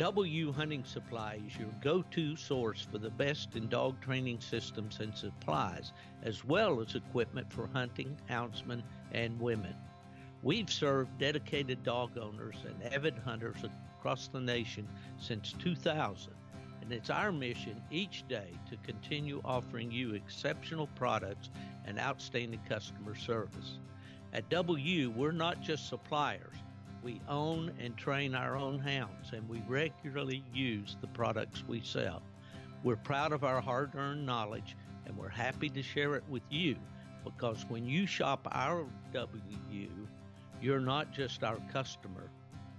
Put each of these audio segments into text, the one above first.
W Hunting Supply is your go to source for the best in dog training systems and supplies, as well as equipment for hunting, houndsmen, and women. We've served dedicated dog owners and avid hunters across the nation since 2000, and it's our mission each day to continue offering you exceptional products and outstanding customer service. At W, we're not just suppliers. We own and train our own hounds, and we regularly use the products we sell. We're proud of our hard earned knowledge, and we're happy to share it with you because when you shop our W, you're not just our customer,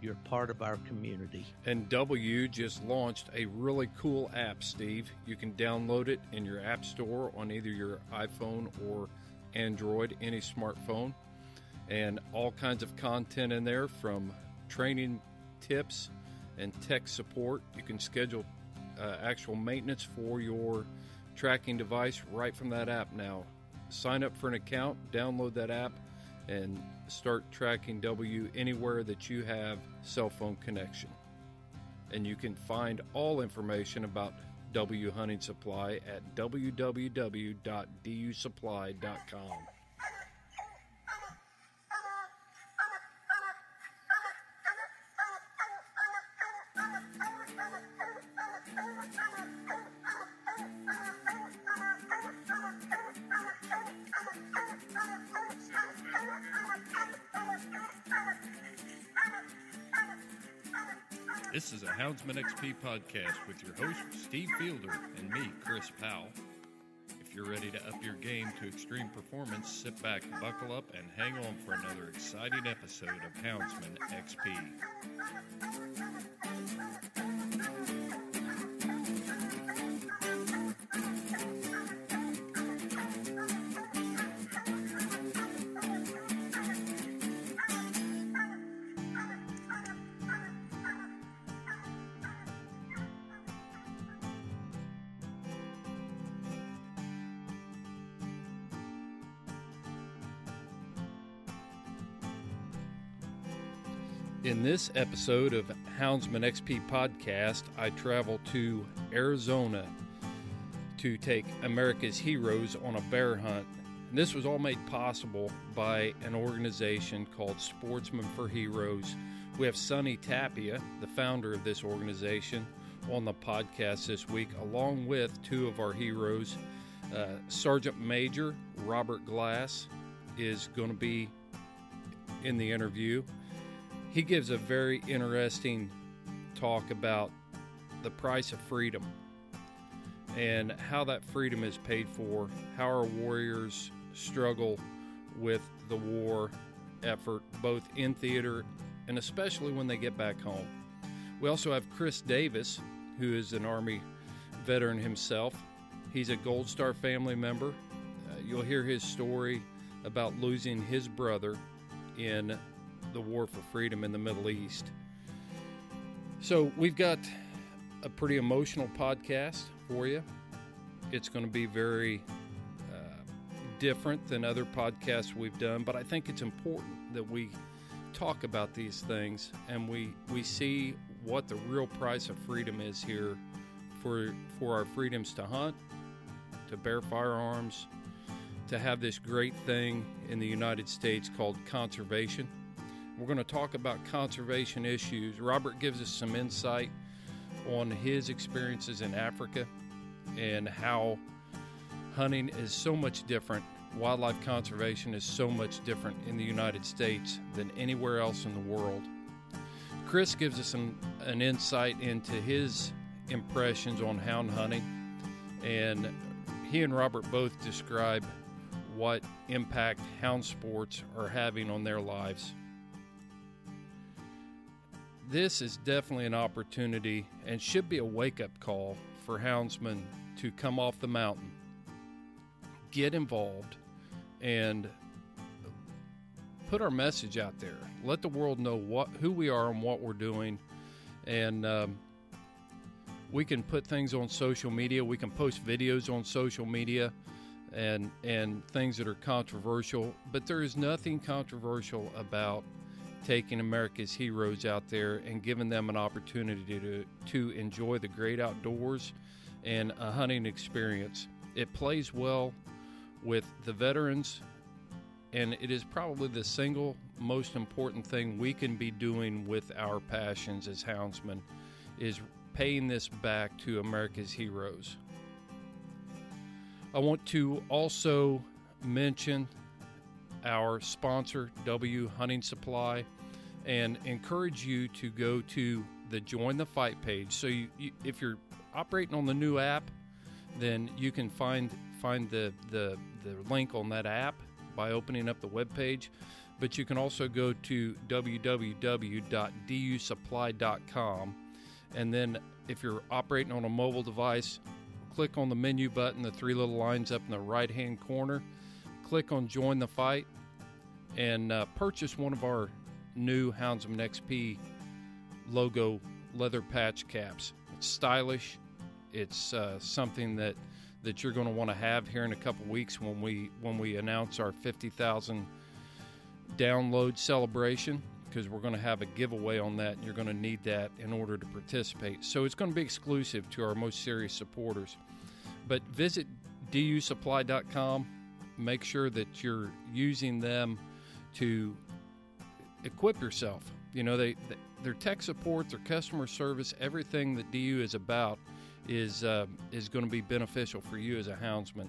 you're part of our community. And W just launched a really cool app, Steve. You can download it in your app store on either your iPhone or Android, any smartphone and all kinds of content in there from training tips and tech support. You can schedule uh, actual maintenance for your tracking device right from that app now. Sign up for an account, download that app, and start tracking W anywhere that you have cell phone connection. And you can find all information about W Hunting Supply at www.dusupply.com. This is a Houndsman XP podcast with your host, Steve Fielder, and me, Chris Powell. If you're ready to up your game to extreme performance, sit back, buckle up, and hang on for another exciting episode of Houndsman XP. In this episode of Houndsman XP podcast, I travel to Arizona to take America's heroes on a bear hunt. And this was all made possible by an organization called Sportsmen for Heroes. We have Sonny Tapia, the founder of this organization, on the podcast this week, along with two of our heroes. Uh, Sergeant Major Robert Glass is going to be in the interview he gives a very interesting talk about the price of freedom and how that freedom is paid for, how our warriors struggle with the war effort, both in theater and especially when they get back home. We also have Chris Davis, who is an Army veteran himself. He's a Gold Star family member. Uh, you'll hear his story about losing his brother in the war for freedom in the Middle East. So, we've got a pretty emotional podcast for you. It's going to be very uh, different than other podcasts we've done, but I think it's important that we talk about these things and we, we see what the real price of freedom is here for, for our freedoms to hunt, to bear firearms, to have this great thing in the United States called conservation we're going to talk about conservation issues. Robert gives us some insight on his experiences in Africa and how hunting is so much different. Wildlife conservation is so much different in the United States than anywhere else in the world. Chris gives us an, an insight into his impressions on hound hunting, and he and Robert both describe what impact hound sports are having on their lives this is definitely an opportunity and should be a wake up call for houndsmen to come off the mountain, get involved, and put our message out there. Let the world know what who we are and what we're doing, and um, we can put things on social media. We can post videos on social media, and and things that are controversial. But there is nothing controversial about taking America's heroes out there and giving them an opportunity to, to enjoy the great outdoors and a hunting experience. It plays well with the veterans, and it is probably the single most important thing we can be doing with our passions as houndsmen is paying this back to America's heroes. I want to also mention our sponsor, W Hunting Supply, and encourage you to go to the Join the Fight page. So, you, you, if you're operating on the new app, then you can find find the, the the link on that app by opening up the web page. But you can also go to www.dusupply.com, and then if you're operating on a mobile device, click on the menu button, the three little lines up in the right hand corner click on Join the Fight and uh, purchase one of our new Houndsman XP logo leather patch caps. It's stylish. It's uh, something that that you're going to want to have here in a couple weeks when we when we announce our 50,000 download celebration because we're going to have a giveaway on that and you're going to need that in order to participate. So it's going to be exclusive to our most serious supporters. But visit dusupply.com make sure that you're using them to equip yourself. You know, they, they their tech support, their customer service, everything that DU is about is uh, is going to be beneficial for you as a houndsman.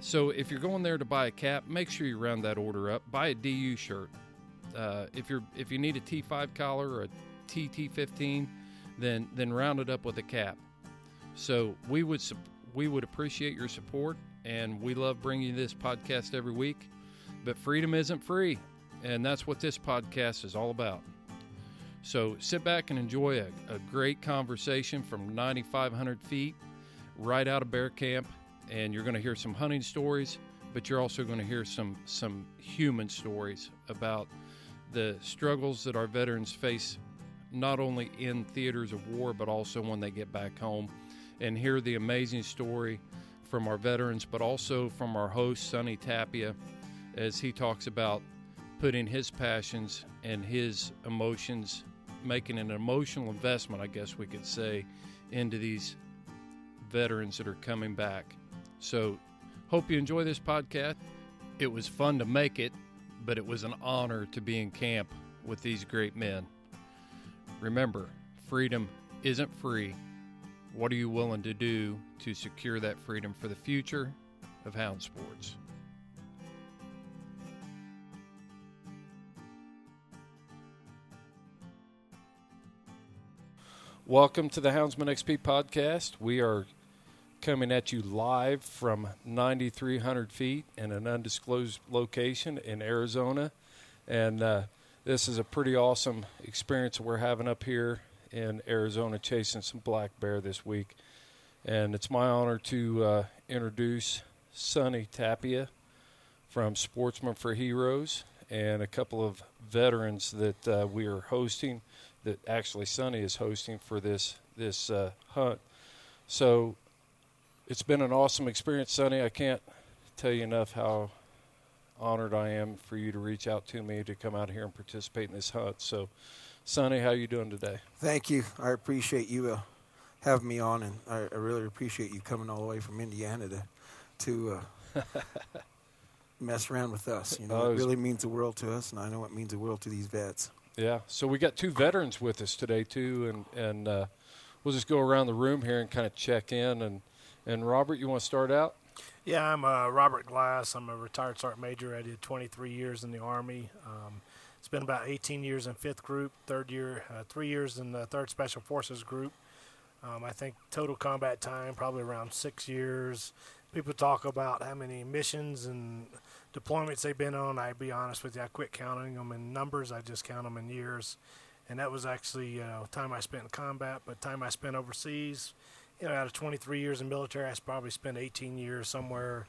So if you're going there to buy a cap, make sure you round that order up. Buy a DU shirt. Uh, if you're if you need a T5 collar or a TT15, then then round it up with a cap. So we would we would appreciate your support and we love bringing you this podcast every week. But freedom isn't free, and that's what this podcast is all about. So sit back and enjoy a, a great conversation from 9,500 feet right out of bear camp, and you're going to hear some hunting stories, but you're also going to hear some some human stories about the struggles that our veterans face not only in theaters of war but also when they get back home and hear the amazing story from our veterans, but also from our host, Sonny Tapia, as he talks about putting his passions and his emotions, making an emotional investment, I guess we could say, into these veterans that are coming back. So, hope you enjoy this podcast. It was fun to make it, but it was an honor to be in camp with these great men. Remember, freedom isn't free what are you willing to do to secure that freedom for the future of hound sports? Welcome to the Houndsman XP podcast. We are coming at you live from 9,300 feet in an undisclosed location in Arizona. And uh, this is a pretty awesome experience we're having up here in Arizona chasing some black bear this week. And it's my honor to uh, introduce Sonny Tapia from Sportsmen for Heroes and a couple of veterans that uh, we are hosting, that actually Sonny is hosting for this, this uh, hunt. So it's been an awesome experience, Sonny. I can't tell you enough how honored I am for you to reach out to me to come out here and participate in this hunt. So Sonny, how are you doing today? Thank you. I appreciate you uh, having me on, and I, I, really appreciate you coming all the way from Indiana to to uh, mess around with us. You know, oh, it really means the world to us, and I know it means the world to these vets. Yeah. So we got two veterans with us today too, and and uh, we'll just go around the room here and kind of check in. And and Robert, you want to start out? Yeah, I'm uh, Robert Glass. I'm a retired sergeant major. I did 23 years in the Army. Um, Spent about 18 years in fifth group, third year, uh, three years in the third special forces group. Um, I think total combat time probably around six years. People talk about how many missions and deployments they've been on. I'd be honest with you, I quit counting them in numbers. I just count them in years. And that was actually you know time I spent in combat, but time I spent overseas. You know, out of 23 years in military, I probably spent 18 years somewhere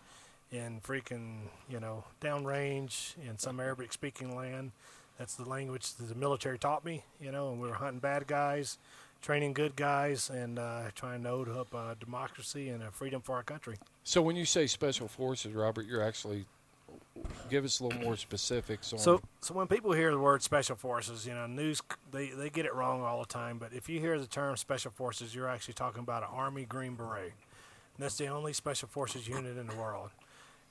in freaking you know downrange in some Arabic speaking land that's the language that the military taught me, you know, and we were hunting bad guys, training good guys, and uh, trying to hold up uh, democracy and a freedom for our country. So when you say special forces, Robert, you're actually give us a little more specifics on. So, so when people hear the word special forces, you know, news they they get it wrong all the time. But if you hear the term special forces, you're actually talking about an Army Green Beret. And that's the only special forces unit in the world.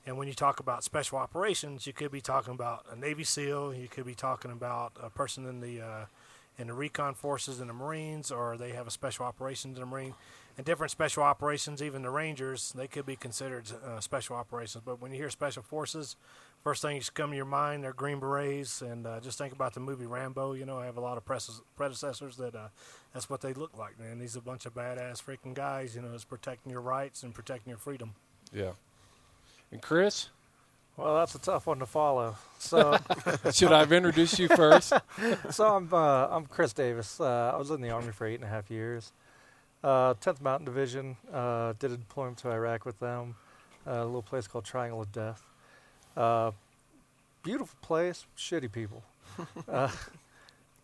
And when you talk about special operations, you could be talking about a Navy SEAL. You could be talking about a person in the uh, in the recon forces and the Marines, or they have a special operations in the Marine. And different special operations, even the Rangers, they could be considered uh, special operations. But when you hear special forces, first thing that come to your mind they're Green Berets, and uh, just think about the movie Rambo. You know, I have a lot of predecessors that uh, that's what they look like, man. These are a bunch of badass freaking guys. You know, is protecting your rights and protecting your freedom. Yeah. And Chris. Well, that's a tough one to follow. So, should I have introduced you first? so I'm uh, I'm Chris Davis. Uh, I was in the Army for eight and a half years. Uh, 10th Mountain Division. Uh, did a deployment to Iraq with them. a little place called Triangle of Death. Uh, beautiful place, shitty people.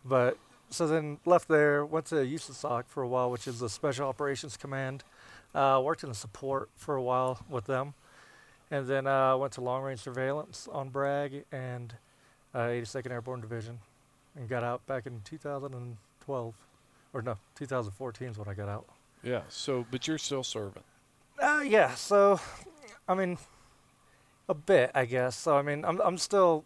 but so then left there, went to USASOC for a while, which is the Special Operations Command. worked in the support for a while with them and then I uh, went to long range surveillance on Bragg and uh, 82nd Airborne Division and got out back in 2012. Or no, 2014 is when I got out. Yeah, so, but you're still serving. Uh, yeah, so, I mean, a bit, I guess. So, I mean, I'm, I'm still,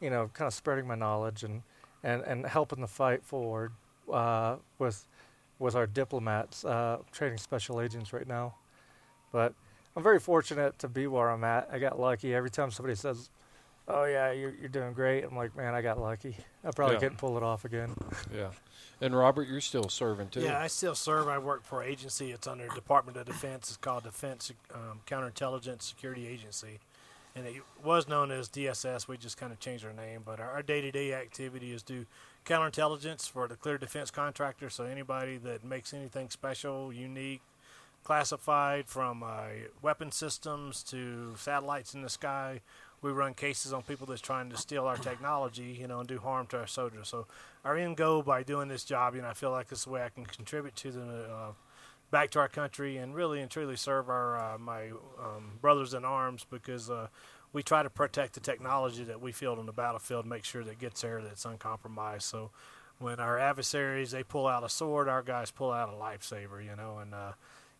you know, kind of spreading my knowledge and, and, and helping the fight forward uh, with, with our diplomats, uh, training special agents right now. But I'm very fortunate to be where I'm at. I got lucky. Every time somebody says, "Oh yeah, you're you're doing great," I'm like, "Man, I got lucky. I probably yeah. couldn't pull it off again." Yeah. And Robert, you're still serving too. Yeah, I still serve. I work for an agency. It's under Department of Defense. It's called Defense um, Counterintelligence Security Agency, and it was known as DSS. We just kind of changed our name, but our, our day-to-day activity is do counterintelligence for the clear defense contractor. So anybody that makes anything special, unique, classified from uh, weapon systems to satellites in the sky. We run cases on people that's trying to steal our technology, you know, and do harm to our soldiers. So our end goal by doing this job, you know, I feel like this is the way I can contribute to the uh, back to our country and really and truly serve our uh, my um, brothers in arms because uh, we try to protect the technology that we field on the battlefield, make sure that gets there, that it's uncompromised. So when our adversaries they pull out a sword, our guys pull out a lifesaver, you know, and uh,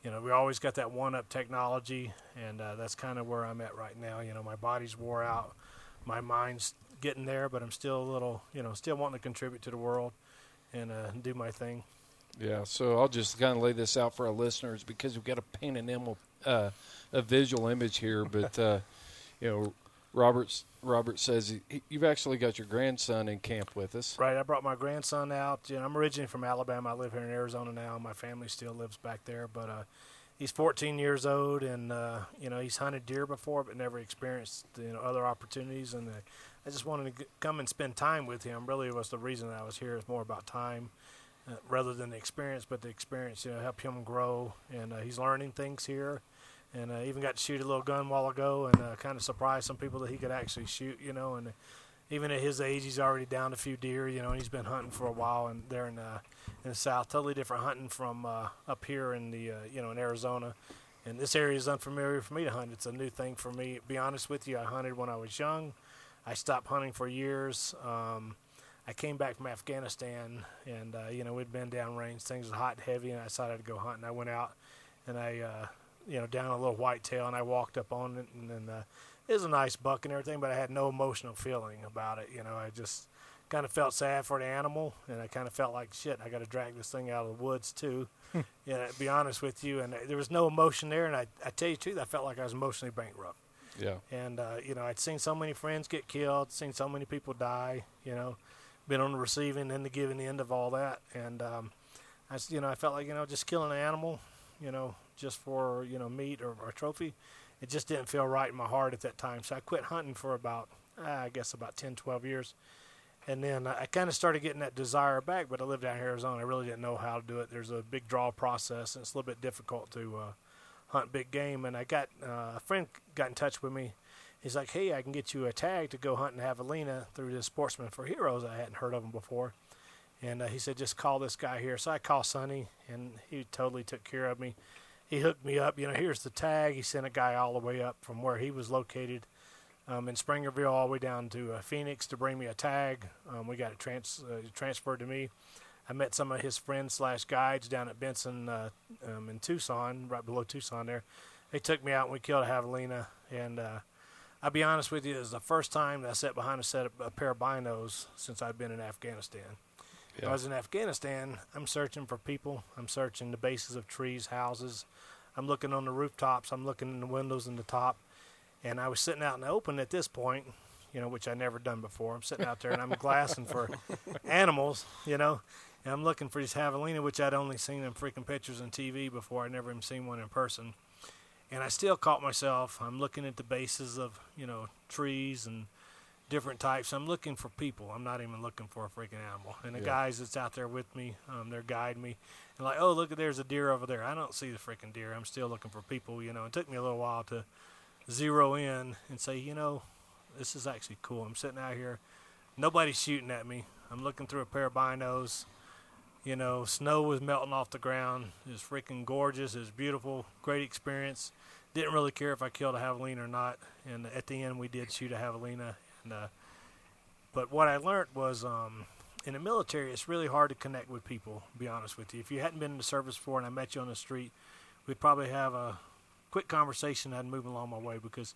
you know, we always got that one up technology, and uh, that's kind of where I'm at right now. You know, my body's wore out, my mind's getting there, but I'm still a little, you know, still wanting to contribute to the world and uh, do my thing. Yeah, so I'll just kind of lay this out for our listeners because we've got to paint an uh, a visual image here, but uh, you know, Robert's Robert says he, you've actually got your grandson in camp with us. Right, I brought my grandson out. You know, I'm originally from Alabama. I live here in Arizona now. My family still lives back there, but uh, he's 14 years old, and uh, you know he's hunted deer before, but never experienced you know other opportunities. And uh, I just wanted to come and spend time with him. Really, was the reason I was here. It's more about time. Uh, rather than the experience, but the experience, you know, help him grow, and uh, he's learning things here and uh, even got to shoot a little gun while ago and uh, kind of surprised some people that he could actually shoot, you know. And even at his age, he's already down a few deer, you know. And he's been hunting for a while, and there in uh, in the south, totally different hunting from uh, up here in the uh, you know in Arizona. And this area is unfamiliar for me to hunt. It's a new thing for me. Be honest with you, I hunted when I was young. I stopped hunting for years. Um, I came back from Afghanistan, and uh, you know we'd been downrange. Things were hot and heavy, and I decided to go hunt. And I went out, and I uh, you know, down a little white tail, and I walked up on it, and then uh, it was a nice buck and everything, but I had no emotional feeling about it. You know, I just kind of felt sad for the animal, and I kind of felt like shit. I got to drag this thing out of the woods too. yeah, you know, to be honest with you, and there was no emotion there, and I, I tell you the truth, I felt like I was emotionally bankrupt. Yeah. And uh, you know, I'd seen so many friends get killed, seen so many people die. You know, been on the receiving and the giving end of all that, and um, I, you know, I felt like you know, just killing an animal, you know, just for you know meat or, or a trophy. It just didn't feel right in my heart at that time. So I quit hunting for about uh, I guess about 10, 12 years. And then I kind of started getting that desire back, but I lived here in Arizona. I really didn't know how to do it. There's a big draw process, and it's a little bit difficult to uh, hunt big game. And I got uh, a friend got in touch with me. He's like, "Hey, I can get you a tag to go hunt in Javelina through the Sportsmen for Heroes. I hadn't heard of him before." And uh, he said, "Just call this guy here." So I called Sonny, and he totally took care of me he hooked me up. You know, here's the tag. He sent a guy all the way up from where he was located um, in Springerville all the way down to uh, Phoenix to bring me a tag. Um, we got it trans- uh, transferred to me. I met some of his friends slash guides down at Benson uh, um, in Tucson, right below Tucson there. They took me out and we killed a javelina. And uh, I'll be honest with you, it was the first time that I sat behind a set of a pair of binos since I've been in Afghanistan. Yeah. I was in Afghanistan. I'm searching for people. I'm searching the bases of trees, houses. I'm looking on the rooftops. I'm looking in the windows in the top. And I was sitting out in the open at this point, you know, which I never done before. I'm sitting out there and I'm glassing for animals, you know, and I'm looking for these javelina, which I'd only seen in freaking pictures on TV before. I'd never even seen one in person. And I still caught myself. I'm looking at the bases of, you know, trees and different types. I'm looking for people. I'm not even looking for a freaking animal. And the yeah. guys that's out there with me, um, they're guiding me. And like, oh, look, there's a deer over there. I don't see the freaking deer. I'm still looking for people, you know. It took me a little while to zero in and say, you know, this is actually cool. I'm sitting out here. Nobody's shooting at me. I'm looking through a pair of binos. You know, snow was melting off the ground. It was freaking gorgeous. It was beautiful. Great experience. Didn't really care if I killed a javelina or not. And at the end, we did shoot a javelina and, uh, but what I learned was um, in the military, it's really hard to connect with people. Be honest with you, if you hadn't been in the service before and I met you on the street, we'd probably have a quick conversation and move along my way because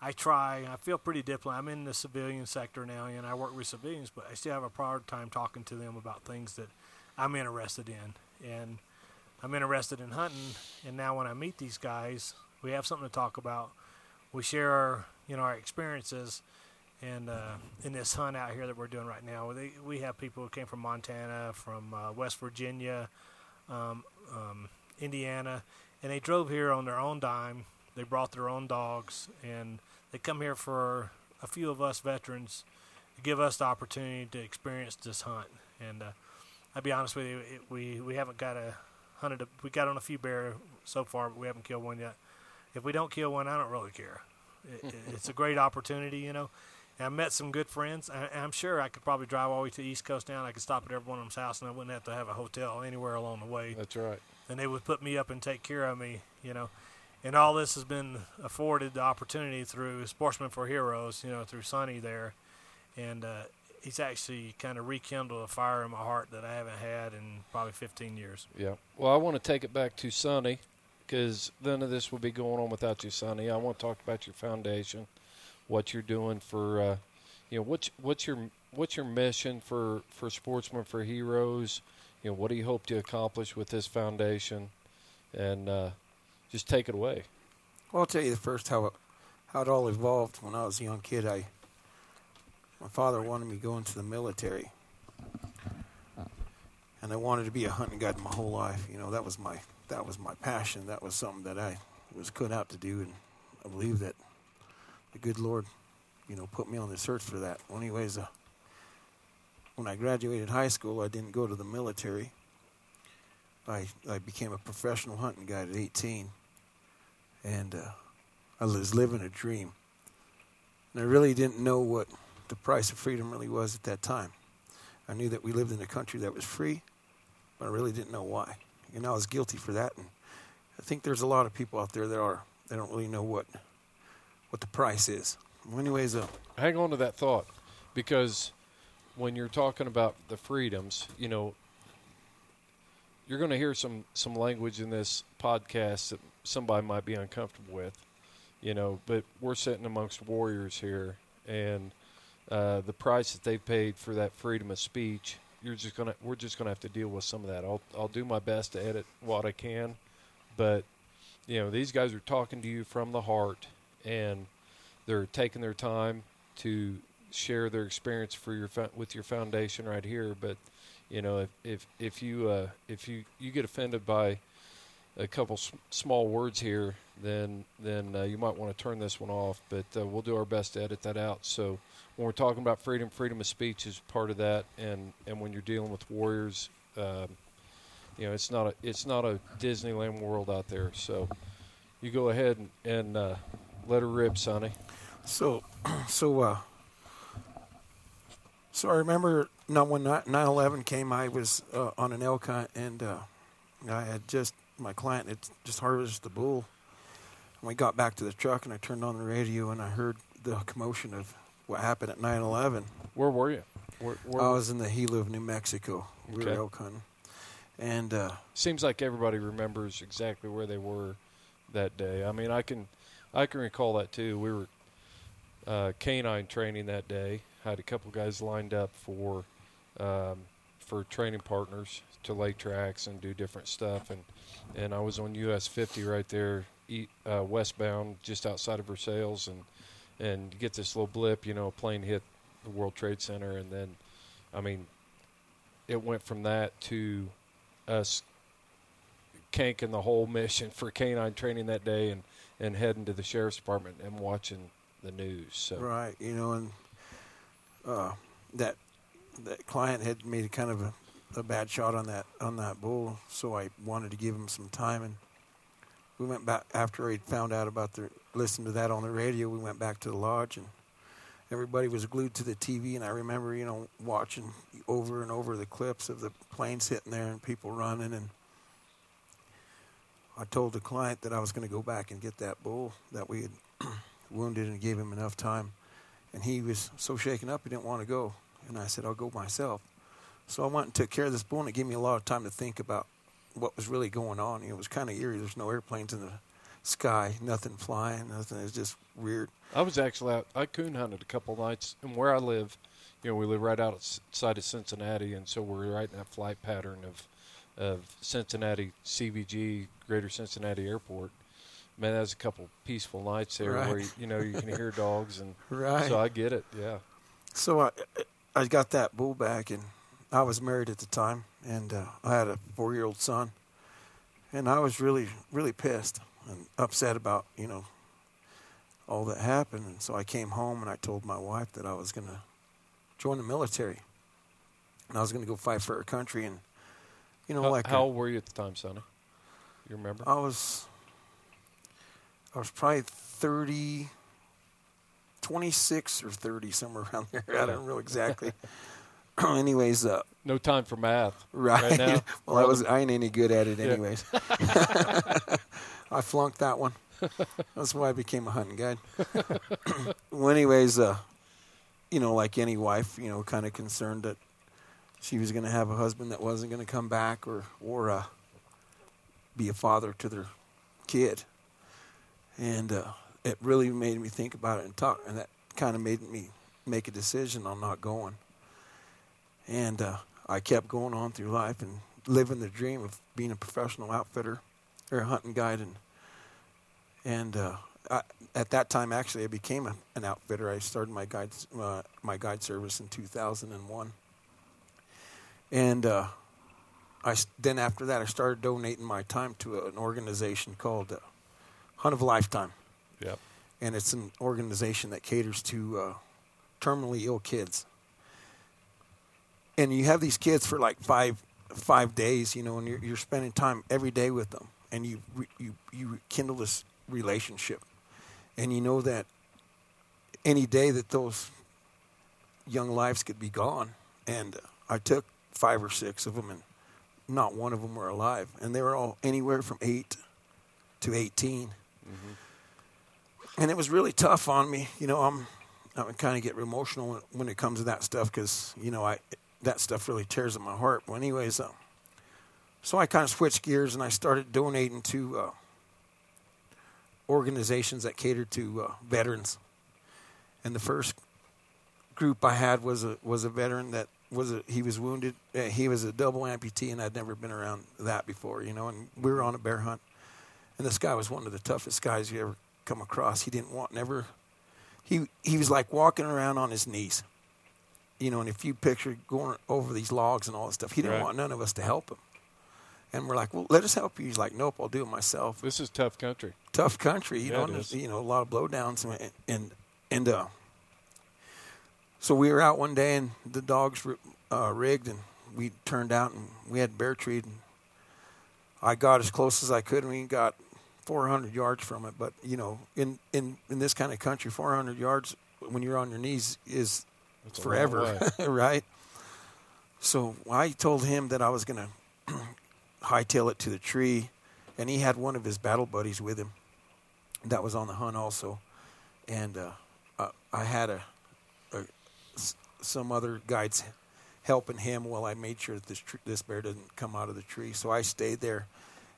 I try. I feel pretty diplomatic. I'm in the civilian sector now, and I work with civilians, but I still have a hard time talking to them about things that I'm interested in, and I'm interested in hunting. And now when I meet these guys, we have something to talk about. We share our, you know, our experiences and uh, in this hunt out here that we're doing right now, they, we have people who came from Montana, from uh, West Virginia, um, um, Indiana, and they drove here on their own dime. They brought their own dogs, and they come here for a few of us veterans to give us the opportunity to experience this hunt. And uh, I'll be honest with you, it, we we haven't got a hunted. A, we got on a few bear so far, but we haven't killed one yet. If we don't kill one, I don't really care. It, it's a great opportunity, you know. And I met some good friends. I, I'm sure I could probably drive all the way to the East Coast now. I could stop at every one of them's house, and I wouldn't have to have a hotel anywhere along the way. That's right. And they would put me up and take care of me, you know. And all this has been afforded the opportunity through Sportsmen for Heroes, you know, through Sonny there. And uh, he's actually kind of rekindled a fire in my heart that I haven't had in probably 15 years. Yeah. Well, I want to take it back to Sonny because none of this would be going on without you, Sonny. I want to talk about your foundation what you're doing for uh, you know what's what's your what's your mission for for sportsmen for heroes? You know what do you hope to accomplish with this foundation? And uh, just take it away. Well i'll tell you the first how it how it all evolved when i was a young kid. I my father wanted me to go into the military. And i wanted to be a hunting guide my whole life. You know that was my that was my passion. That was something that i was cut out to do. And i believe that the good Lord, you know, put me on the search for that. Anyways, uh, when I graduated high school, I didn't go to the military. I I became a professional hunting guide at 18, and uh, I was living a dream. And I really didn't know what the price of freedom really was at that time. I knew that we lived in a country that was free, but I really didn't know why. And I was guilty for that. And I think there's a lot of people out there that are they don't really know what what the price is. Anyways, uh, hang on to that thought because when you're talking about the freedoms, you know, you're going to hear some some language in this podcast that somebody might be uncomfortable with, you know. But we're sitting amongst warriors here, and uh, the price that they paid for that freedom of speech, you're just gonna we're just gonna have to deal with some of that. I'll I'll do my best to edit what I can, but you know these guys are talking to you from the heart, and they're taking their time to share their experience for your with your foundation right here. But you know, if if if you uh, if you you get offended by a couple small words here, then then uh, you might want to turn this one off. But uh, we'll do our best to edit that out. So when we're talking about freedom, freedom of speech is part of that, and and when you're dealing with warriors, um, you know, it's not a it's not a Disneyland world out there. So you go ahead and, and uh, let her rip, Sonny. So, so, uh, so I remember not when 9/11 came, I was uh, on an elk hunt, and uh, I had just my client had just harvested the bull. And we got back to the truck, and I turned on the radio, and I heard the commotion of what happened at 9/11. Where were you? Where, where I was in the Gila of New Mexico. We Okay. were elk hunting, and uh, Seems like everybody remembers exactly where they were that day. I mean, I can, I can recall that too. We were uh, canine training that day. Had a couple guys lined up for, um, for training partners to lay tracks and do different stuff, and and I was on US 50 right there, uh, westbound, just outside of Versailles, and and you get this little blip, you know, a plane hit the World Trade Center, and then, I mean, it went from that to us canking the whole mission for canine training that day and, and heading to the sheriff's department and watching the news. So right, you know, and uh, that that client had made kind of a, a bad shot on that on that bull, so I wanted to give him some time, and we went back after he found out about the listened to that on the radio. We went back to the lodge, and everybody was glued to the TV, and I remember, you know, watching over and over the clips of the planes hitting there and people running, and I told the client that I was going to go back and get that bull that we had wounded and gave him enough time. And he was so shaken up he didn't want to go. And I said, I'll go myself. So I went and took care of this bull, and it gave me a lot of time to think about what was really going on. It was kind of eerie. There's no airplanes in the sky, nothing flying, nothing. It was just weird. I was actually out. I coon hunted a couple nights, and where I live, you know, we live right outside of Cincinnati, and so we're right in that flight pattern of of Cincinnati CVG, Greater Cincinnati Airport. Man, that was a couple peaceful nights there Right. where you, you know you can hear dogs, and Right. so I get it. Yeah, So I, I got that bull back, and I was married at the time, and uh, I had a four-year-old son, and I was really, really pissed and upset about you know all that happened, and so I came home and I told my wife that I was going to join the military, and I was going to go fight for our country, and you know, how, like how a- old were you at the time, Sonny? You remember? I was, I was probably 30, 26 or 30, somewhere around there. I don't know exactly. Anyways, uh, no time for math. right. now, well, I was. I ain't any good at it, Yeah. anyways. I flunked that one. That's why I became a hunting guide. well, anyways, uh, you know, like any wife, you know, kind of concerned that she was going to have a husband that wasn't going to come back or or uh, be a father to their kid, and uh, it really made me think about it and talk, and that kind of made me make a decision on not going. And uh, I kept going on through life and living the dream of being a professional outfitter or a hunting guide, and and uh, I, at that time, actually, I became a, an outfitter. I started my guide uh, my guide service in 2001, and uh, I then after that, I started donating my time to an organization called uh, Hunt of a Lifetime, Yep. and it's an organization that caters to uh, terminally ill kids. And you have these kids for like five five days, you know, and you're, you're spending time every day with them, and you re- you you kindle this relationship, and you know that any day that those young lives could be gone, and uh, I took five or six of them, and not one of them were alive, and they were all anywhere from eight to 18 and it was really tough on me. You know, I'm I kind of get emotional when, when it comes to that stuff because you know I that stuff really tears at my heart. Well, anyways, uh, so I kind of switched gears and I started donating to uh, organizations that cater to uh, veterans. And the first group I had was a was a veteran that was a he was wounded. Uh, he was a double amputee, and I'd never been around that before. You know, and we were on a bear hunt, and this guy was one of the toughest guys you ever come across. He didn't want never. He he was like walking around on his knees, you know. And if you picture going over these logs and all that stuff, he didn't Right. want none of us to help him. And we're like, well, let us help you. He's like, nope, I'll do it myself. This is tough country. Tough country, you Yeah, know. it and is. you know, a lot of blowdowns and and and uh. So we were out one day and the dogs were uh, rigged and we turned out and we had bear treed and I got as close as I could and we got 400 yards from it. But you know, in in in this kind of country, 400 yards when you're on your knees is That's forever, right? So I told him that I was going to hightail it to the tree, and he had one of his battle buddies with him that was on the hunt also, and uh, uh, I had a, some other guides helping him while I made sure that this tr- this bear didn't come out of the tree. So I stayed there,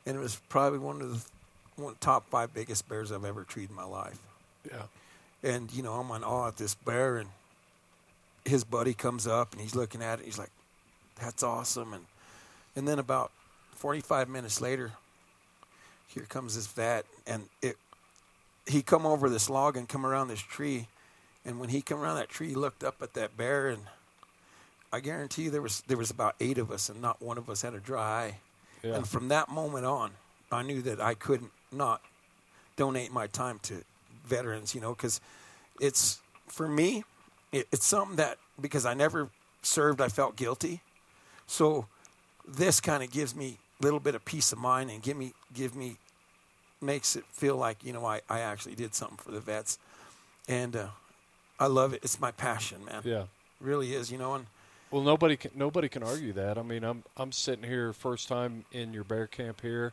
and it was probably one of the one top five biggest bears I've ever treated in my life. Yeah. And you know, I'm on awe at this bear, and his buddy comes up and he's looking at it. He's like, "That's awesome!" And and then about 45 minutes later, here comes this vet, and it he come over this log and come around this tree, and when he come around that tree, he looked up at that bear, and I guarantee you there was there was about eight of us, and not one of us had a dry eye. Yeah. And from that moment on, I knew that I couldn't not donate my time to veterans, you know, because it's for me, it, it's something that because I never served, I felt guilty. So this kind of gives me a little bit of peace of mind and give me give me makes it feel like you know I, I actually did something for the vets, and uh, I love it. It's my passion, man. Yeah. It really is, you know. And Well, nobody can nobody can argue that. I mean, I'm I'm sitting here first time in your bear camp here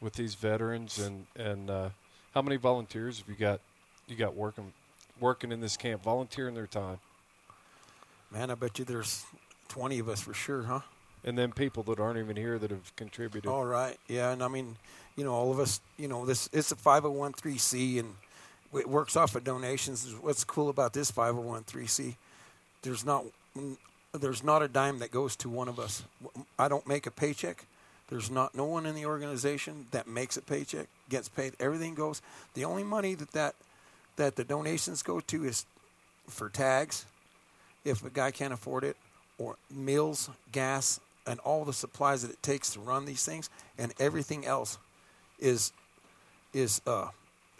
with these veterans, and and uh, how many volunteers have you got? You got working working in this camp, volunteering their time, man, I bet you there's twenty of us for sure, huh? and then people that aren't even here that have contributed. All right, yeah, and I mean, you know, all of us, you know, this it's a 501c, and it works off of donations. What's cool about this 501c? There's not there's not a dime that goes to one of us. I don't make a paycheck. There's not no one in the organization that makes a paycheck gets paid. Everything goes. The only money that that that the donations go to is for tags, if a guy can't afford it, or meals, gas, and all the supplies that it takes to run these things, and everything else is is uh,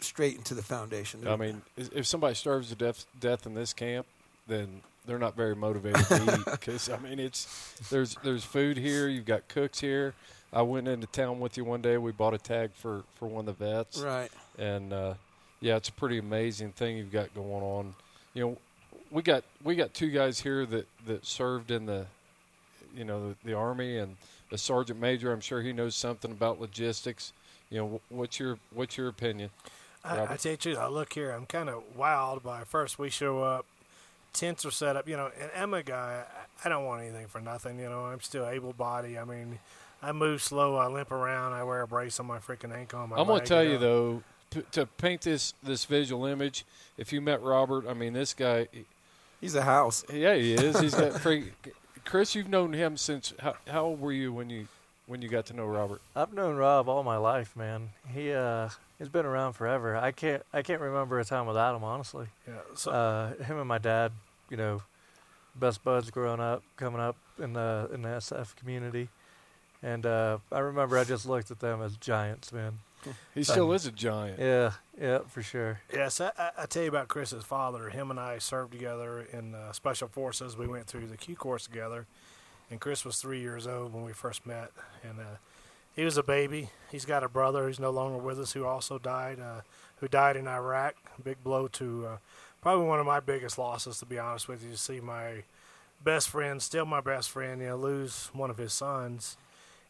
straight into the foundation. I mean, if somebody starves to death death in this camp, then they're not very motivated to eat because I mean, it's there's there's food here. You've got cooks here. I went into town with you one day. We bought a tag for for one of the vets. right. and uh, yeah, it's a pretty amazing thing you've got going on. You know, we got we got two guys here that that served in the, you know, the, the army, and the sergeant major. I'm sure he knows something about logistics. You know, what's your what's your opinion? I, I tell you truth, I look here, I'm kind of wild by first we show up, tents are set up, you know, and I'm a guy, I I don't want anything for nothing, you know, I'm still able body. I mean, I move slow, I limp around, I wear a brace on my freaking ankle. On my I'm going to tell know. you though, to, to paint this this visual image. If you met Robert, I mean, this guy, He's a house. yeah, he is. He's got free. Chris, you've known him since how, how old were you when you when you got to know Robert? I've known Rob all my life, man. He uh, he's been around forever. I can't I can't remember a time without him, honestly. Yeah, so, Uh, him and my dad, you know, best buds growing up, coming up in the in the SF community, and uh, I remember I just looked at them as giants, man. He still is a giant. Yeah, yeah, for sure. Yes, I, I, I tell you about Chris's father. Him and I served together in uh, Special Forces. We went through the Q course together, and Chris was three years old when we first met. And uh, he was a baby. He's got a brother who's no longer with us who also died, uh, who died in Iraq. Big blow to uh, probably one of my biggest losses, to be honest with you. To see my best friend, still my best friend, you know, lose one of his sons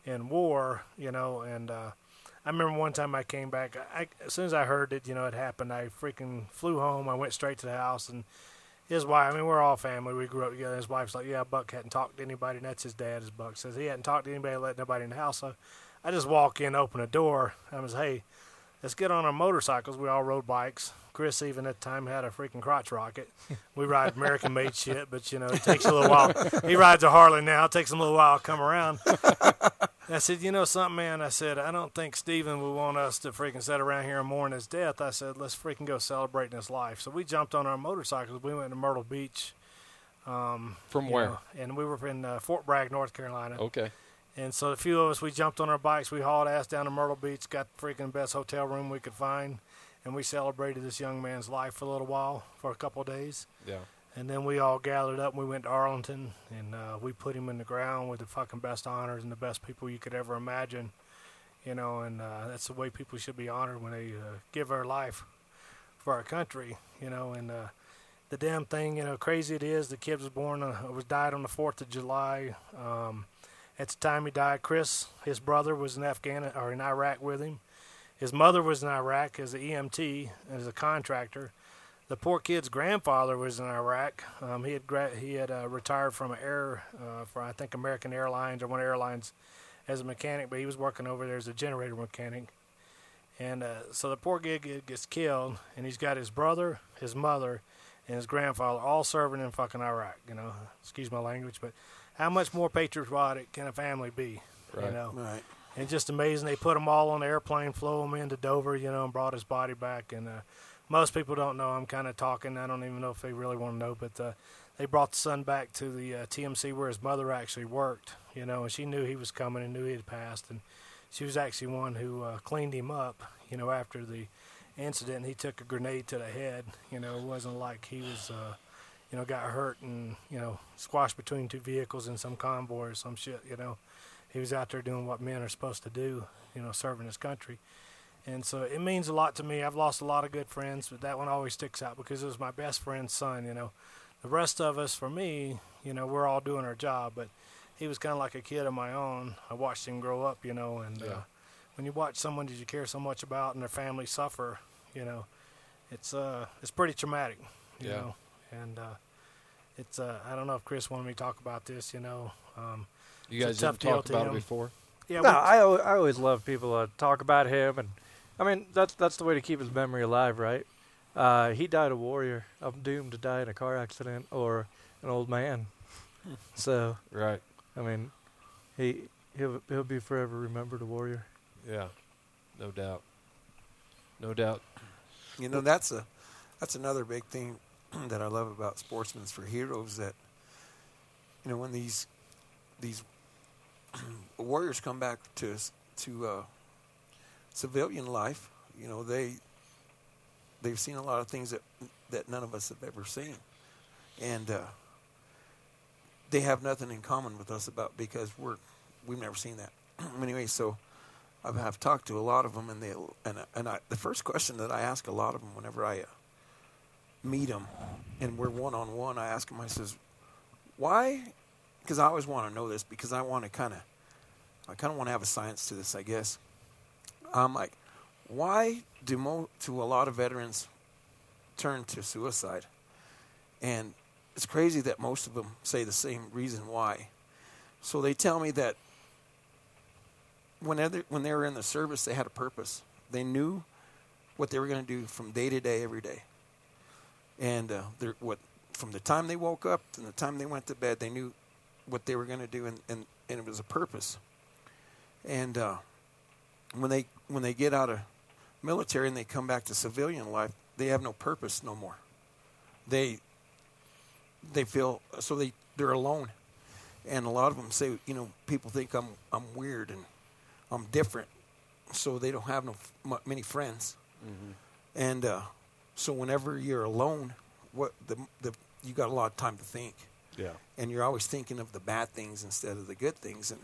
in war, you know, and. Uh, I remember one time I came back. I, as soon as I heard that you know it happened, I freaking flew home. I went straight to the house, and his wife. I mean, we're all family. We grew up together. His wife's like, "Yeah, Buck hadn't talked to anybody." And that's his dad. His Buck says he hadn't talked to anybody, let nobody in the house. So I just walk in, open a door. I was, "Hey, let's get on our motorcycles." We all rode bikes. Chris even at the time had a freaking crotch rocket. We ride American made shit, but you know it takes a little while. He rides a Harley now. It takes him a little while to come around. I said, you know something, man. I said, I don't think Steven would want us to freaking sit around here and mourn his death. I said, let's freaking go celebrating his life. So we jumped on our motorcycles. We went to Myrtle Beach. Um, From where? know, and we were in uh, Fort Bragg, North Carolina. Okay. And so a few of us, we jumped on our bikes. We hauled ass down to Myrtle Beach, got the freaking best hotel room we could find, and we celebrated this young man's life for a little while, for a couple of days. Yeah. And then we all gathered up and we went to Arlington and uh, we put him in the ground with the fucking best honors and the best people you could ever imagine. You know, and uh, that's the way people should be honored when they uh, give their life for our country. You know, and uh, the damn thing, you know, crazy it is. The kid was born, uh, was died on the Fourth of July. Um, at the time he died, Chris, his brother, was in Afghan or in Iraq with him. His mother was in Iraq as an EMT, as a contractor the poor kid's grandfather was in Iraq. Um, he had gra- he had uh, retired from air uh, for I think American Airlines or one airlines as a mechanic, but he was working over there as a generator mechanic. And uh, so the poor kid gets killed, and he's got his brother, his mother, and his grandfather all serving in fucking Iraq. You know, excuse my language, but how much more patriotic can a family be? Right. You know, Right. and just amazing. They put him all on the airplane, flew him into Dover, you know, and brought his body back. And uh, most people don't know. I'm kind of talking. I don't even know if they really want to know, but uh, they brought the son back to the uh, TMC where his mother actually worked, you know, and she knew he was coming and knew he had passed, and she was actually one who uh, cleaned him up, you know, after the incident. He took a grenade to the head. You know, it wasn't like he was. Uh, you know, got hurt and you know squashed between two vehicles in some convoy or some shit. You know, he was out there doing what men are supposed to do. You know, serving his country, and so it means a lot to me. I've lost a lot of good friends, but that one always sticks out because it was my best friend's son. You know, the rest of us, for me, you know, we're all doing our job, but he was kind of like a kid of my own. I watched him grow up. You know, and Yeah. uh, when you watch someone that you care so much about and their family suffer, you know, it's uh, it's pretty traumatic. You Yeah. know, and uh, it's uh, I don't know if Chris wanted me to talk about this. You know, um, You guys have talked to about it him. before? yeah, no, we- I, I always love people to talk about him, and I mean that's that's the way to keep his memory alive, right? Uh, he died a warrior. I'm doomed to die in a car accident or an old man. so Right. I mean, he he'll he'll be forever remembered a warrior. Yeah. No doubt. No doubt. You know, that's a that's another big thing that I love about Sportsmen for Heroes that you know when these these warriors come back to to uh, civilian life, you know they they've seen a lot of things that that none of us have ever seen, and uh, they have nothing in common with us about because we're we've never seen that. anyway, so I've have talked to a lot of them, and they and and I, the first question that I ask a lot of them whenever I uh, meet them, and we're one on one, I ask them. I says, "Why?" Because I always want to know this because I want to kind of, I kind of want to have a science to this, I guess. I'm like, why do mo- to a lot of veterans turn to suicide? And it's crazy that most of them say the same reason why. So they tell me that whenever when they were in the service, they had a purpose. They knew what they were going to do from day to day, every day. And uh, they're- what from the time they woke up to the time they went to bed, they knew what they were going to do, and, and, and it was a purpose. And uh, when they when they get out of military and they come back to civilian life, they have no purpose no more. They they feel so they they're alone, and a lot of them say, you know, people think I'm I'm weird and I'm different, so they don't have no many friends, and uh, so whenever you're alone, what the the you got a lot of time to think, Yeah. and you're always thinking of the bad things instead of the good things, and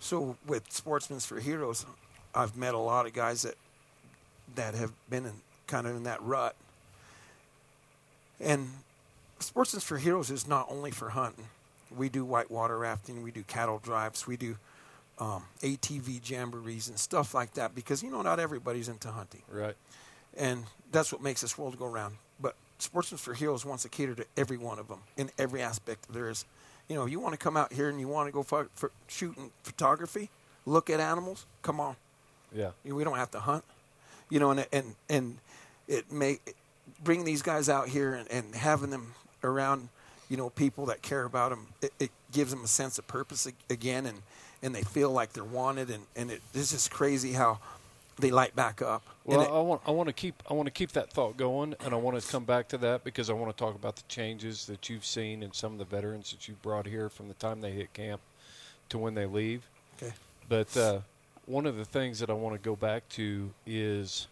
so with Sportsmen's for Heroes, I've met a lot of guys that that have been in kind of in that rut, and Sportsmen's for Heroes is not only for hunting. We do whitewater rafting, we do cattle drives, we do um, ATV jamborees and stuff like that because you know not everybody's into hunting, Right. And that's what makes this world go round. But Sportsmen for Heroes wants to cater to every one of them in every aspect there is. You know, you want to come out here and you want to go for, for shooting photography, look at animals. Come on, Yeah. we don't have to hunt. You know, and and and it may bring these guys out here and, and having them around. You know, people that care about them. It, it gives them a sense of purpose again, and and they feel like they're wanted. And and it, it's just crazy how they light back up. Well, it- I want I want to keep I want to keep that thought going, and I want to come back to that because I want to talk about the changes that you've seen in some of the veterans that you brought here from the time they hit camp to when they leave. okay. But uh, one of the things that I want to go back to is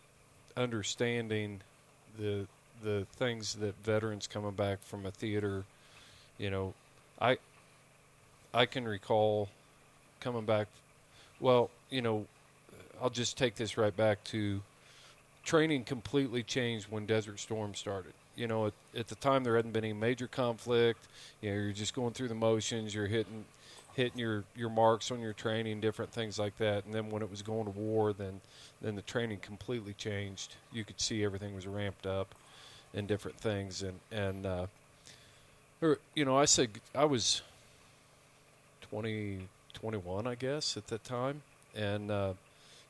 understanding the the things that veterans coming back from a theater. You know, I I can recall coming back. Well, you know, I'll just take this right back to training completely changed when Desert Storm started. You know, at, at the time there hadn't been any major conflict. You know, you're just going through the motions. You're hitting hitting your, your marks on your training, different things like that. And then when it was going to war, then then the training completely changed. You could see everything was ramped up, and different things. And and uh, or, you know, I said I was 20, 21, I guess, at that time, and uh,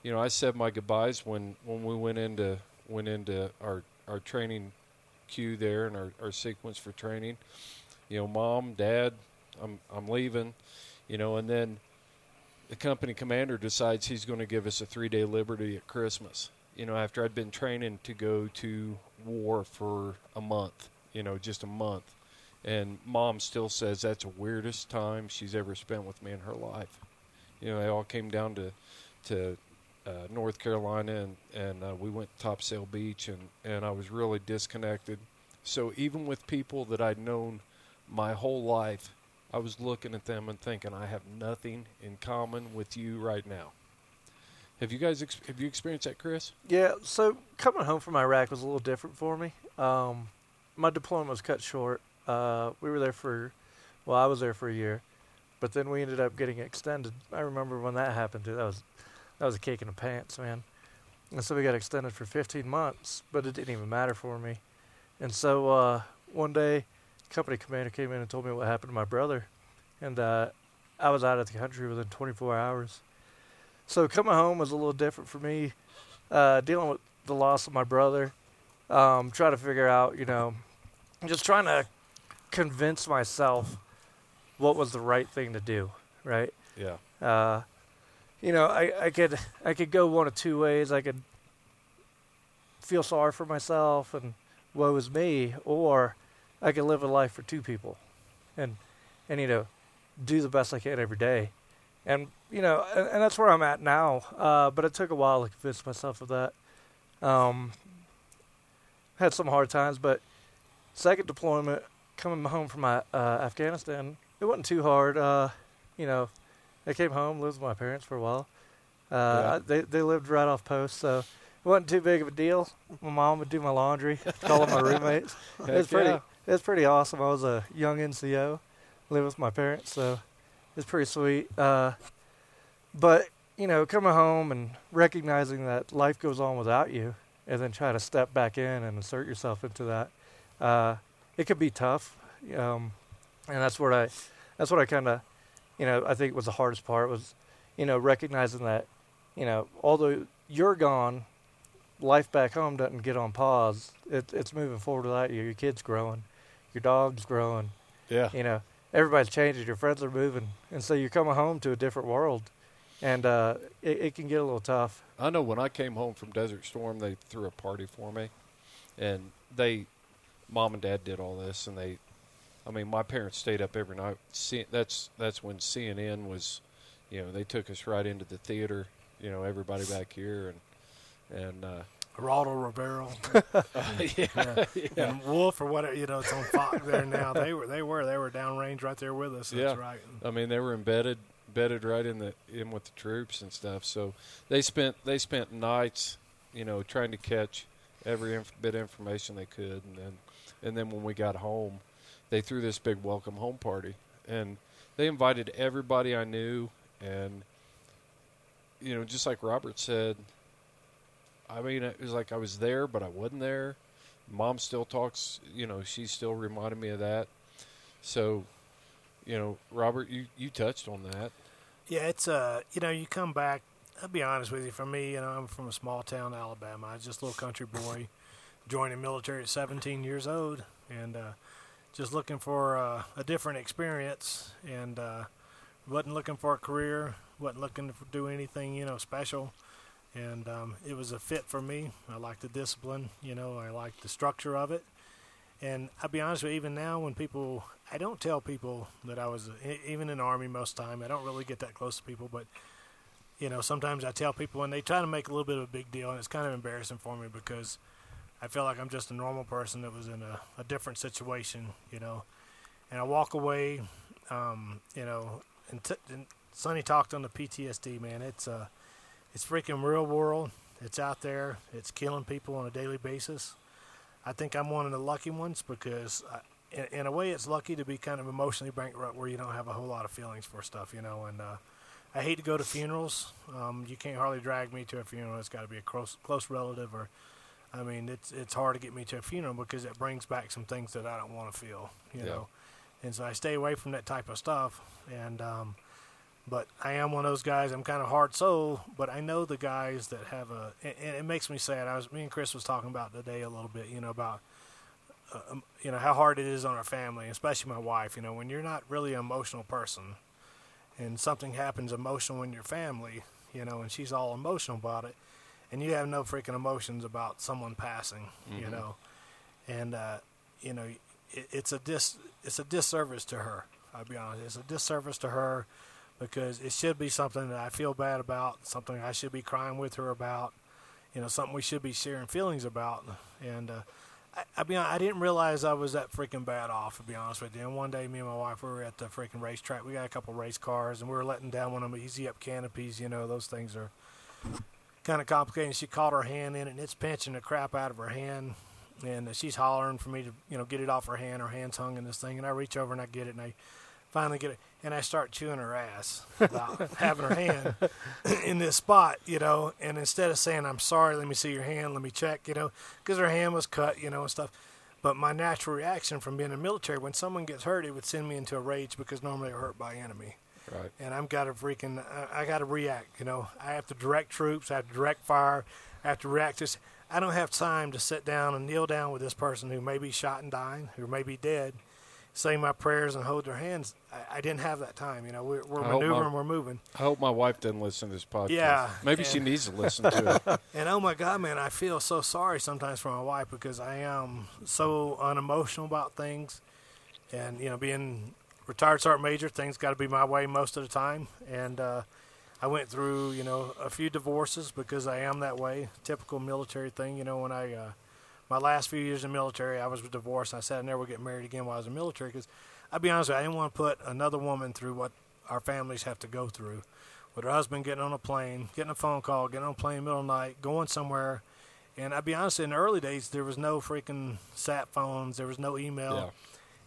you know, I said my goodbyes when when we went into went into our our training queue there and our, our sequence for training. You know, mom, dad, I'm I'm leaving. You know, and then the company commander decides he's going to give us a three day liberty at Christmas. You know, after I'd been training to go to war for a month, you know, just a month. And mom still says that's the weirdest time she's ever spent with me in her life. You know, they all came down to to uh, North Carolina and and uh, we went to Topsail Beach and and I was really disconnected. So even with people that I'd known my whole life, I was looking at them and thinking I have nothing in common with you right now. Have you guys ex- have you experienced that, Chris? Yeah. So coming home from Iraq was a little different for me. Um, my deployment was cut short. Uh, we were there for, well, I was there for a year, but then we ended up getting extended. I remember when that happened too. That was that was a kick in the pants, man. And so we got extended for 15 months, but it didn't even matter for me. And so uh, one day, company commander came in and told me what happened to my brother, and uh, I was out of the country within 24 hours. So coming home was a little different for me. Uh, dealing with the loss of my brother, um, trying to figure out, you know, just trying to convince myself what was the right thing to do, right? Yeah. Uh, you know, I, I could I could go one of two ways. I could feel sorry for myself and woe is me, or I could live a life for two people, and and you know, do the best I can every day and you know, and, and that's where I'm at now. Uh, but it took a while to convince myself of that. Um, had some hard times, but second deployment, coming home from my, uh, Afghanistan, it wasn't too hard. Uh, you know, I came home, lived with my parents for a while. Uh, yeah. I, they they lived right off post, so it wasn't too big of a deal. My mom would do my laundry, call my roommates. it was pretty. Yeah. It was pretty awesome. I was a young NCO, lived with my parents, so is pretty sweet. Uh, but you know, coming home and recognizing that life goes on without you, and then try to step back in and insert yourself into that, uh, it could be tough. Um, and that's what I, that's what I kind of, you know, I think it was the hardest part was, you know, recognizing that, you know, although you're gone, life back home doesn't get on pause. It, it's moving forward without you. Your kid's growing, your dog's growing. Yeah. You know, everybody's changing. Your friends are moving, and so you're coming home to a different world, and uh, it, it can get a little tough. I know when I came home from Desert Storm, they threw a party for me, and they, mom and dad did all this, and they, I mean, my parents stayed up every night. See, that's that's when CNN was, you know, they took us right into the theater. You know, everybody back here, and and uh, Geraldo Rivera, yeah, yeah. and Wolf or whatever. You know, it's on Fox there now. They were, they were, they were downrange right there with us. That's yeah. right. I mean, they were embedded, embedded right in the in with the troops and stuff. So they spent they spent nights, you know, trying to catch every inf- bit of information they could, and then and then when we got home, they threw this big welcome home party, and they invited everybody I knew, and you know, just like Robert said I mean, it was like I was there, but I wasn't there. Mom still talks, you know, she still reminded me of that. So, you know, Robert, you, you touched on that. Yeah, it's, uh, you know, you come back, I'll be honest with you, for me, you know, I'm from a small town, Alabama. I was just a little country boy, joined the military at 17 years old, and uh, just looking for uh, a different experience, and uh, wasn't looking for a career, wasn't looking to do anything, you know, special and um, it was a fit for me. I like the discipline, you know, I like the structure of it. And I'll be honest with you, even now when people, I don't tell people that I was, even in the Army most time, I don't really get that close to people, but, you know, sometimes I tell people and they try to make a little bit of a big deal, and it's kind of embarrassing for me because I feel like I'm just a normal person that was in a, a different situation, you know. And I walk away, um, you know, and, t- and Sonny talked on the PTSD, man. It's, uh, it's freaking real world. It's out there. It's killing people on a daily basis. I think I'm one of the lucky ones because, I, in, in, a way, it's lucky to be kind of emotionally bankrupt where you don't have a whole lot of feelings for stuff, you know. And uh, I hate to go to funerals. Um, you can't hardly drag me to a funeral. It's got to be a close close relative or I mean, it's it's hard to get me to a funeral because it brings back some things that I don't want to feel, you Yeah. know. And so I stay away from that type of stuff. And um, but I am one of those guys. I'm kind of hard soul, but I know the guys that have a. And and it makes me sad. I was me and Chris was talking about today a little bit, you know, about uh, um, you know how hard it is on our family, especially my wife. You know, when you're not really an emotional person, and something happens emotional in your family, you know, and she's all emotional about it, and you have no freaking emotions about someone passing, you Mhm. know, and uh, you know, it, it's a dis it's a disservice to her. I'll be honest, it's a disservice to her because it should be something that I feel bad about, something I should be crying with her about, you know, something we should be sharing feelings about, and. Uh, I, I mean, I didn't realize I was that freaking bad off. To be honest with you, and one day, me and my wife we were at the freaking racetrack. We got a couple race cars, and we were letting down one of them easy up canopies. You know, those things are kind of complicated. She caught her hand in it, and it's pinching the crap out of her hand. And she's hollering for me to, you know, get it off her hand. Her hand's hung in this thing, and I reach over and I get it, and I finally get it, and I start chewing her ass about having her hand in this spot, you know. And instead of saying I'm sorry, let me see your hand, let me check, you know, because her hand was cut, you know, and stuff. But my natural reaction from being in the military, when someone gets hurt, it would send me into a rage because normally they're hurt by enemy Right. and I'm got to freaking I, I got to react. You know, I have to direct troops. I have to direct fire. I have to react. This I don't have time to sit down and kneel down with this person who may be shot and dying, who may be dead, say my prayers and hold their hands. I, I didn't have that time. You know, we're, we're hope my- maneuvering, we're moving, I hope my wife doesn't listen to this podcast. Yeah, Maybe she needs to listen to it. and oh my God, man, I feel so sorry sometimes for my wife because I am so unemotional about things, and you know, being retired sergeant major, things got to be my way most of the time, and uh, I went through you know a few divorces because I am that way. Typical military thing, you know. When I uh, my last few years in the military, I was divorced. And I said I never would get married again while I was in the military because I'll be honest with you, I didn't want to put another woman through what our families have to go through. With her husband getting on a plane, getting a phone call, getting on a plane in the middle of the night, going somewhere. And I'll be honest, in the early days, there was no freaking sat phones, there was no email. Yeah.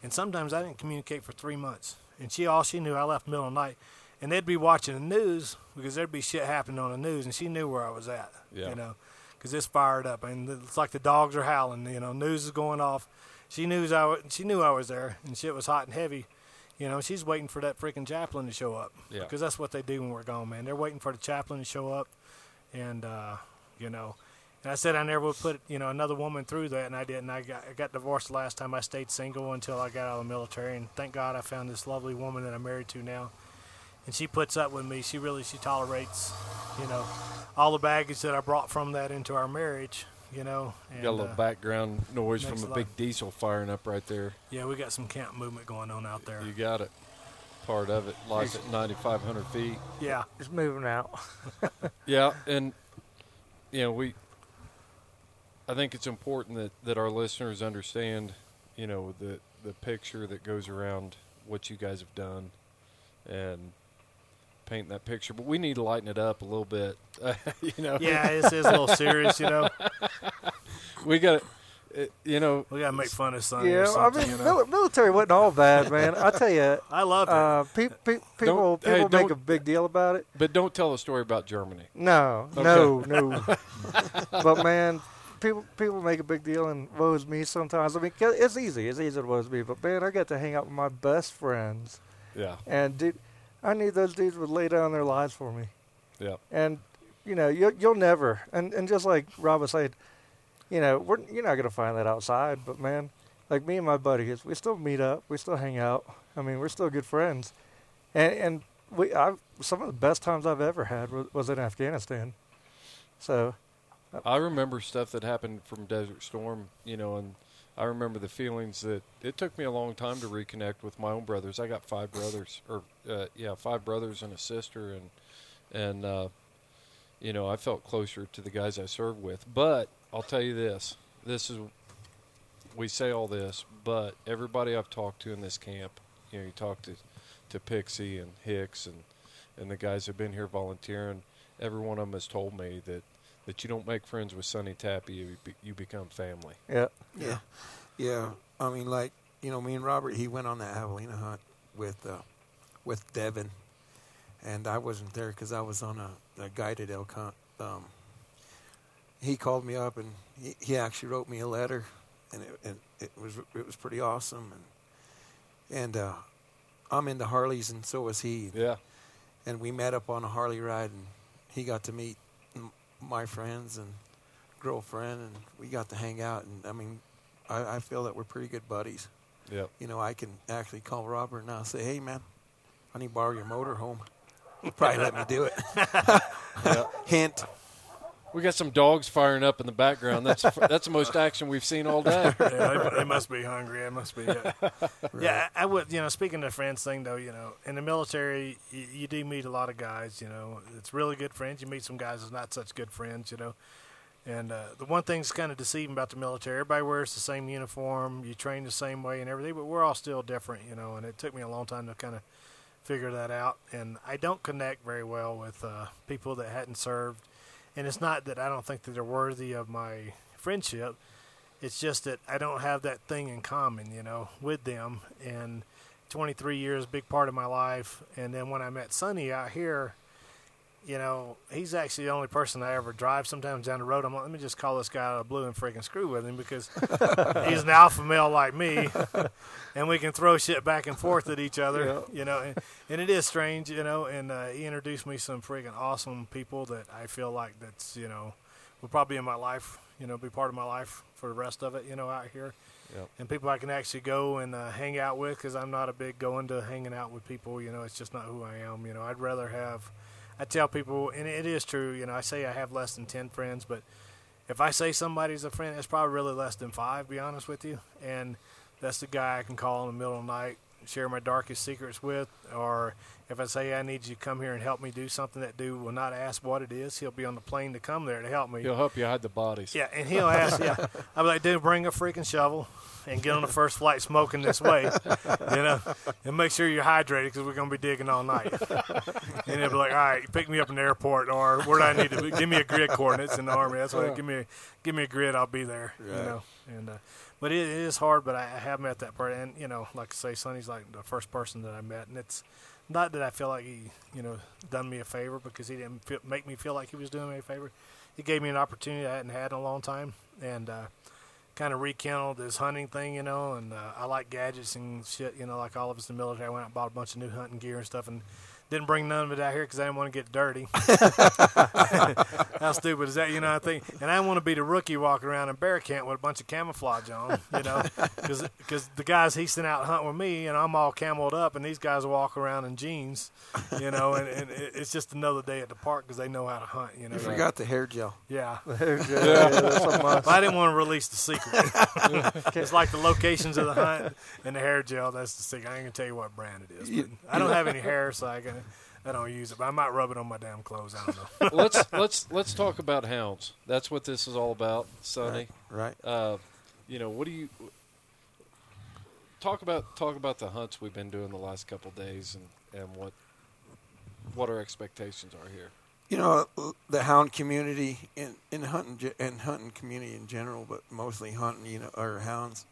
And sometimes I didn't communicate for three months. And she, all she knew, I left middle of the night. And they'd be watching the news because there'd be shit happening on the news, and she knew where I was at. Yeah. You know, because it's fired up, and it's like the dogs are howling. You know, news is going off. She knew I was, she knew I was there, and shit was hot and heavy. You know, she's waiting for that freaking chaplain to show up. Yeah. Because that's what they do when we're gone, man. They're waiting for the chaplain to show up, and uh, you know, and I said I never would put you know another woman through that, and I didn't. I got I got divorced the last time. I stayed single until I got out of the military, and thank God I found this lovely woman that I'm married to now, and she puts up with me. She really she tolerates, you know, all the baggage that I brought from that into our marriage. You know, and, Got a little uh, background noise from a a big lot- diesel firing up right there. yeah, we got some camp movement going on out there. You got it. Part of it lies at 9,500 feet. Yeah, it's moving out. Yeah, and you know we. I think it's important that, that our listeners understand, you know, the the picture that goes around what you guys have done, and paint that picture. But we need to lighten it up a little bit. you know. yeah, this is a little serious. You know, We got to, you know, we gotta make fun of something. Yeah, or I mean, you know? military wasn't all bad, man. I tell you, I love it. uh, pe- pe- people Don't- hey, people make a big deal about it. but don't tell a story about Germany. No, no, no. but man, people people make a big deal and woes me sometimes. I mean, 'cause it's easy. It's easy to woes me. But man, I got to hang out with my best friends, Yeah, and dude, I knew those dudes would lay down their lives for me. yeah, And you know, you you'll never. And and just like Rob was saying, you know, we're you're not gonna find that outside. But man, like me and my buddies, we still meet up. We still hang out. I mean, we're still good friends. And and we I some of the best times I've ever had was, was in Afghanistan. So I remember stuff that happened from Desert Storm, you know, and I remember the feelings that it took me a long time to reconnect with my own brothers. I got five brothers, or uh, yeah, five brothers and a sister, and and uh, you know, I felt closer to the guys I served with. But I'll tell you this: this is we say all this, but everybody I've talked to in this camp, you know, you talk to to Pixie and Hicks and and the guys who've been here volunteering. Every one of them has told me that that you don't make friends with Sonny Tappy, you, be, you become family. yeah, Yeah, yeah. I mean, like you know, me and Robert, he went on that javelina hunt with uh, with Devin, and I wasn't there because I was on a, a guided elk hunt. Um, he called me up and he, he actually wrote me a letter, and it, and it was it was pretty awesome. And and uh, I'm into Harleys, and so was he. Yeah. And we met up on a Harley ride, and he got to meet my friends and girlfriend, and we got to hang out. And I mean, I, I feel that we're pretty good buddies. Yeah. You know, I can actually call Robert now and say, "Hey, man, I need to borrow your motor home." He'll probably let me do it. Hint. We got some dogs firing up in the background. That's that's the most action we've seen all day. yeah, they, they, must be hungry. It must be. Yeah. right. yeah, I would. You know, speaking of friends thing though, you know, in the military, you, you, do meet a lot of guys. You know, it's really good friends. You meet some guys that's not such good friends. You know, and uh, the one thing that's kind of deceiving about the military, everybody wears the same uniform, you train the same way and everything, but we're all still different, you know. And it took me a long time to kind of figure that out. And I don't connect very well with uh, people that hadn't served. And it's not that I don't think that they're worthy of my friendship. It's just that I don't have that thing in common, you know, with them. And 23 years, big part of my life. And then when I met Sonny out here, you know, he's actually the only person I ever drive sometimes down the road. I'm like, let me just call this guy out of blue and freaking screw with him because he's an alpha male like me, and we can throw shit back and forth at each other, yeah. you know. And, and, it is strange, you know. And uh, he introduced me some freaking awesome people that I feel like that's you know will probably be in my life, you know, be part of my life for the rest of it, you know, out here. Yep. And people I can actually go and uh, hang out with because I'm not a big going to hanging out with people. You know, it's just not who I am. You know, I'd rather have I tell people, and it is true. You know, I say I have less than ten friends, but if I say somebody's a friend, it's probably really less than five. Be honest with you, and that's the guy I can call in the middle of the night, share my darkest secrets with, or if I say I need you to come here and help me do something, that dude will not ask what it is. He'll be on the plane to come there to help me. He'll help you hide the bodies. Yeah, and he'll ask. yeah, I'll be like, dude, bring a freaking shovel and get on the first flight smoking this way, you know, and make sure you're hydrated because we're going to be digging all night. and they'll be like, all right, pick me up in the airport, or where do I need to be? Give me a grid coordinates in the army. That's why give me a, give me a grid, I'll be there. Right. You know, and uh, but it, it is hard. But I I have met that part, and you know, like I say, Sonny's like the first person that I met, and it's not that I feel like he, you know, done me a favor because he didn't feel, make me feel like he was doing me a favor. He gave me an opportunity I hadn't had in a long time, and uh, kind of rekindled this hunting thing, you know, and uh, I like gadgets and shit, you know, like all of us in the military. I went out and bought a bunch of new hunting gear and stuff, and didn't bring none of it out here because I didn't want to get dirty. How stupid is that? You know, I think, and I want to be the rookie walking around in bear camp with a bunch of camouflage on. You know, because the guys he sent out hunting with me, and I'm all cameled up, and these guys walk around in jeans. You know, and, and it's just another day at the park because they know how to hunt. You know, you forgot the hair gel. Yeah, the hair gel. Yeah, I didn't want to release the secret. it's like the locations of the hunt and the hair gel. That's the secret. I ain't gonna tell you what brand it is. But I don't have any hair, so I can I don't use it, but I might rub it on my damn clothes. I don't know. let's let's let's talk about hounds. That's what this is all about, Sonny. Right. right. Uh, you know, what do you talk about? Talk about the hunts we've been doing the last couple days, and and what what our expectations are here. You know, the hound community in in hunting and hunting community in general, but mostly hunting. You know, or hounds.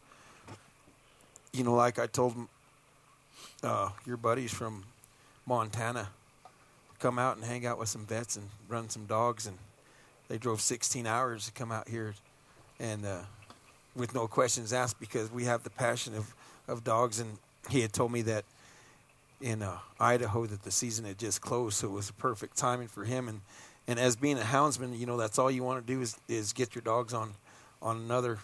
You know, like I told uh, your buddies from Montana come out and hang out with some vets and run some dogs, and they drove 16 hours to come out here, and uh, with no questions asked because we have the passion of, of dogs. And he had told me that in uh, Idaho that the season had just closed, so it was perfect timing for him. And and as being a houndsman, you know that's all you want to do is is get your dogs on on another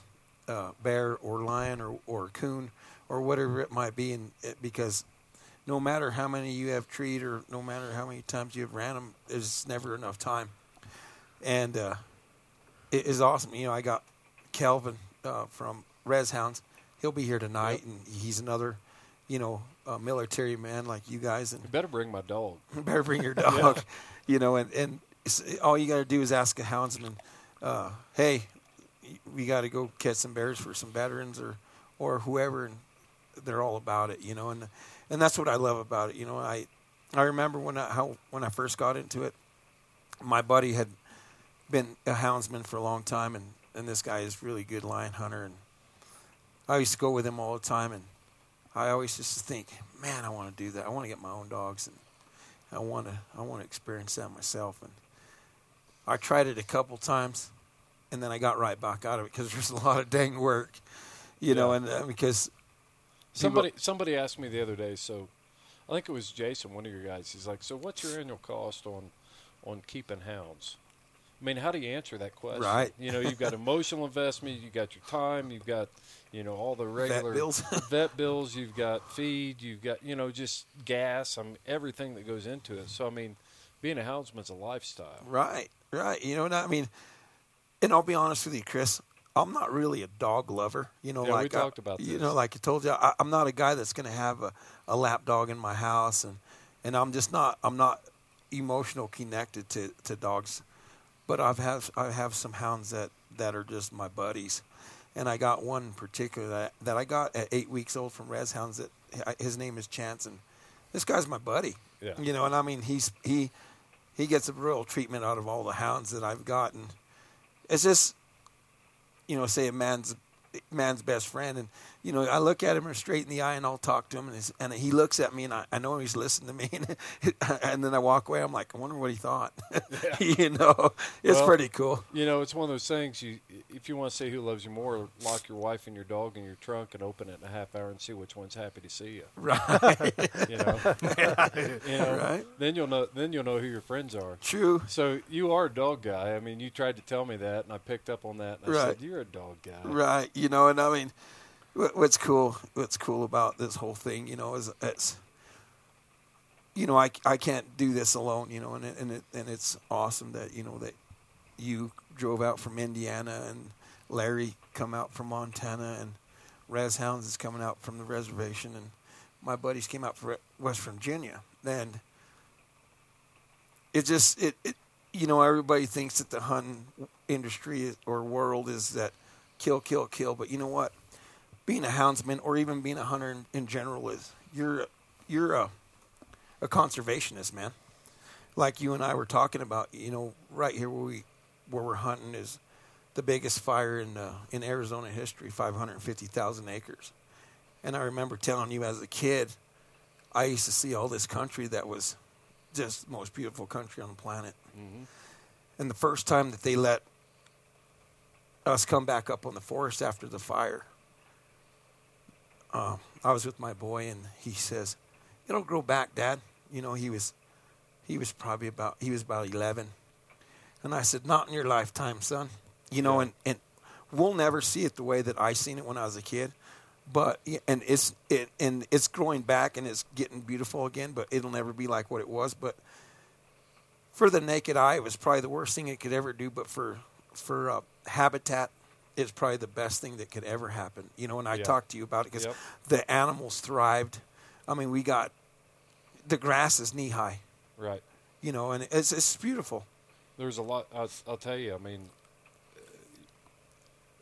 uh, bear or lion or or coon or whatever it might be, and it, because no matter how many you have treed or no matter how many times you have ran them, there's never enough time. And uh, it is awesome. You know, I got Kelvin uh, from Res Hounds. He'll be here tonight, yep. and he's another, you know, military man like you guys. And you better bring my dog. better bring your dog. yeah. You know, and and all you got to do is ask a houndsman, uh, "Hey, we got to go catch some bears for some veterans or or whoever," and they're all about it. You know, and and that's what I love about it. You know, I I remember when I how when I first got into it, my buddy had been a houndsman for a long time, and and this guy is really good lion hunter, and I used to go with him all the time, and I always just think, man, I want to do that. I want to get my own dogs, and I want to I want to experience that myself, and I tried it a couple times, and then I got right back out of it because there's a lot of dang work, you yeah. know, and uh, because somebody somebody asked me the other day, so I think it was Jason, one of your guys. He's like, "So what's your annual cost on on keeping hounds?" I mean, how do you answer that question? Right. You know, you've got emotional investment, you've got your time, you've got, you know, all the regular vet bills. vet bills, you've got feed, you've got, you know, just gas, I mean, everything that goes into it. So, I mean, being a houndsman's a lifestyle. Right, right. You know what I mean? And I'll be honest with you, Chris. I'm not really a dog lover. You know, yeah, like we talked about You know, like I told you, I, am not a guy that's going to have a, a lap dog in my house, and and I'm just not. I'm not emotional connected to, to dogs but I've have I have some hounds that, that are just my buddies, and I got one in particular that, that I got at eight weeks old from Res Hounds. That his name is Chance, and this guy's my buddy. Yeah. You know, and I mean he's he he gets a real treatment out of all the hounds that I've gotten. It's just you know, say a man's man's best friend. And, you know, I look at him straight in the eye and I'll talk to him. And, and he looks at me and I, I know he's listening to me. And, and then I walk away. I'm like, I wonder what he thought. Yeah. you know, it's well, pretty cool. You know, it's one of those things. You, if you want to say who loves you more, lock your wife and your dog in your trunk and open it in a half hour and see which one's happy to see you. Right. you know, you know, right. Then you'll know. Then you'll know who your friends are. True. So you are a dog guy. I mean, you tried to tell me that, and I picked up on that. And I right. said, "You're a dog guy." Right you know, and I mean, what's cool, what's cool about this whole thing, you know, is it's, you know, I, I can't do this alone, you know, and it, and it, and it's awesome that you know that you drove out from Indiana and Larry come out from Montana and Res Hounds is coming out from the reservation and my buddies came out from West Virginia and it just it, it you know everybody thinks that the hunting industry or world is that kill, kill, kill. But you know what? Being a houndsman or even being a hunter in, in general is you're you're a a conservationist, man. Like you and I were talking about, you know, right here where we where we're hunting is the biggest fire in uh, in Arizona history, 550,000 acres. And I remember telling you as a kid, I used to see all this country that was just the most beautiful country on the planet. Mm-hmm. And the first time that they let us come back up on the forest after the fire. Uh, I was with my boy, and he says, "It'll grow back, Dad." You know, he was he was probably about he was about eleven, and I said, "Not in your lifetime, son." You know, yeah. and and we'll never see it the way that I seen it when I was a kid, but and it's it and it's growing back and it's getting beautiful again, but it'll never be like what it was. But for the naked eye, it was probably the worst thing it could ever do. But for for uh, habitat is probably the best thing that could ever happen. You know, and I yeah. talked to you about it because yep. the animals thrived. I mean, we got the grass is knee high. Right. You know, and it's it's beautiful. There's a lot. I'll, I'll tell you. I mean,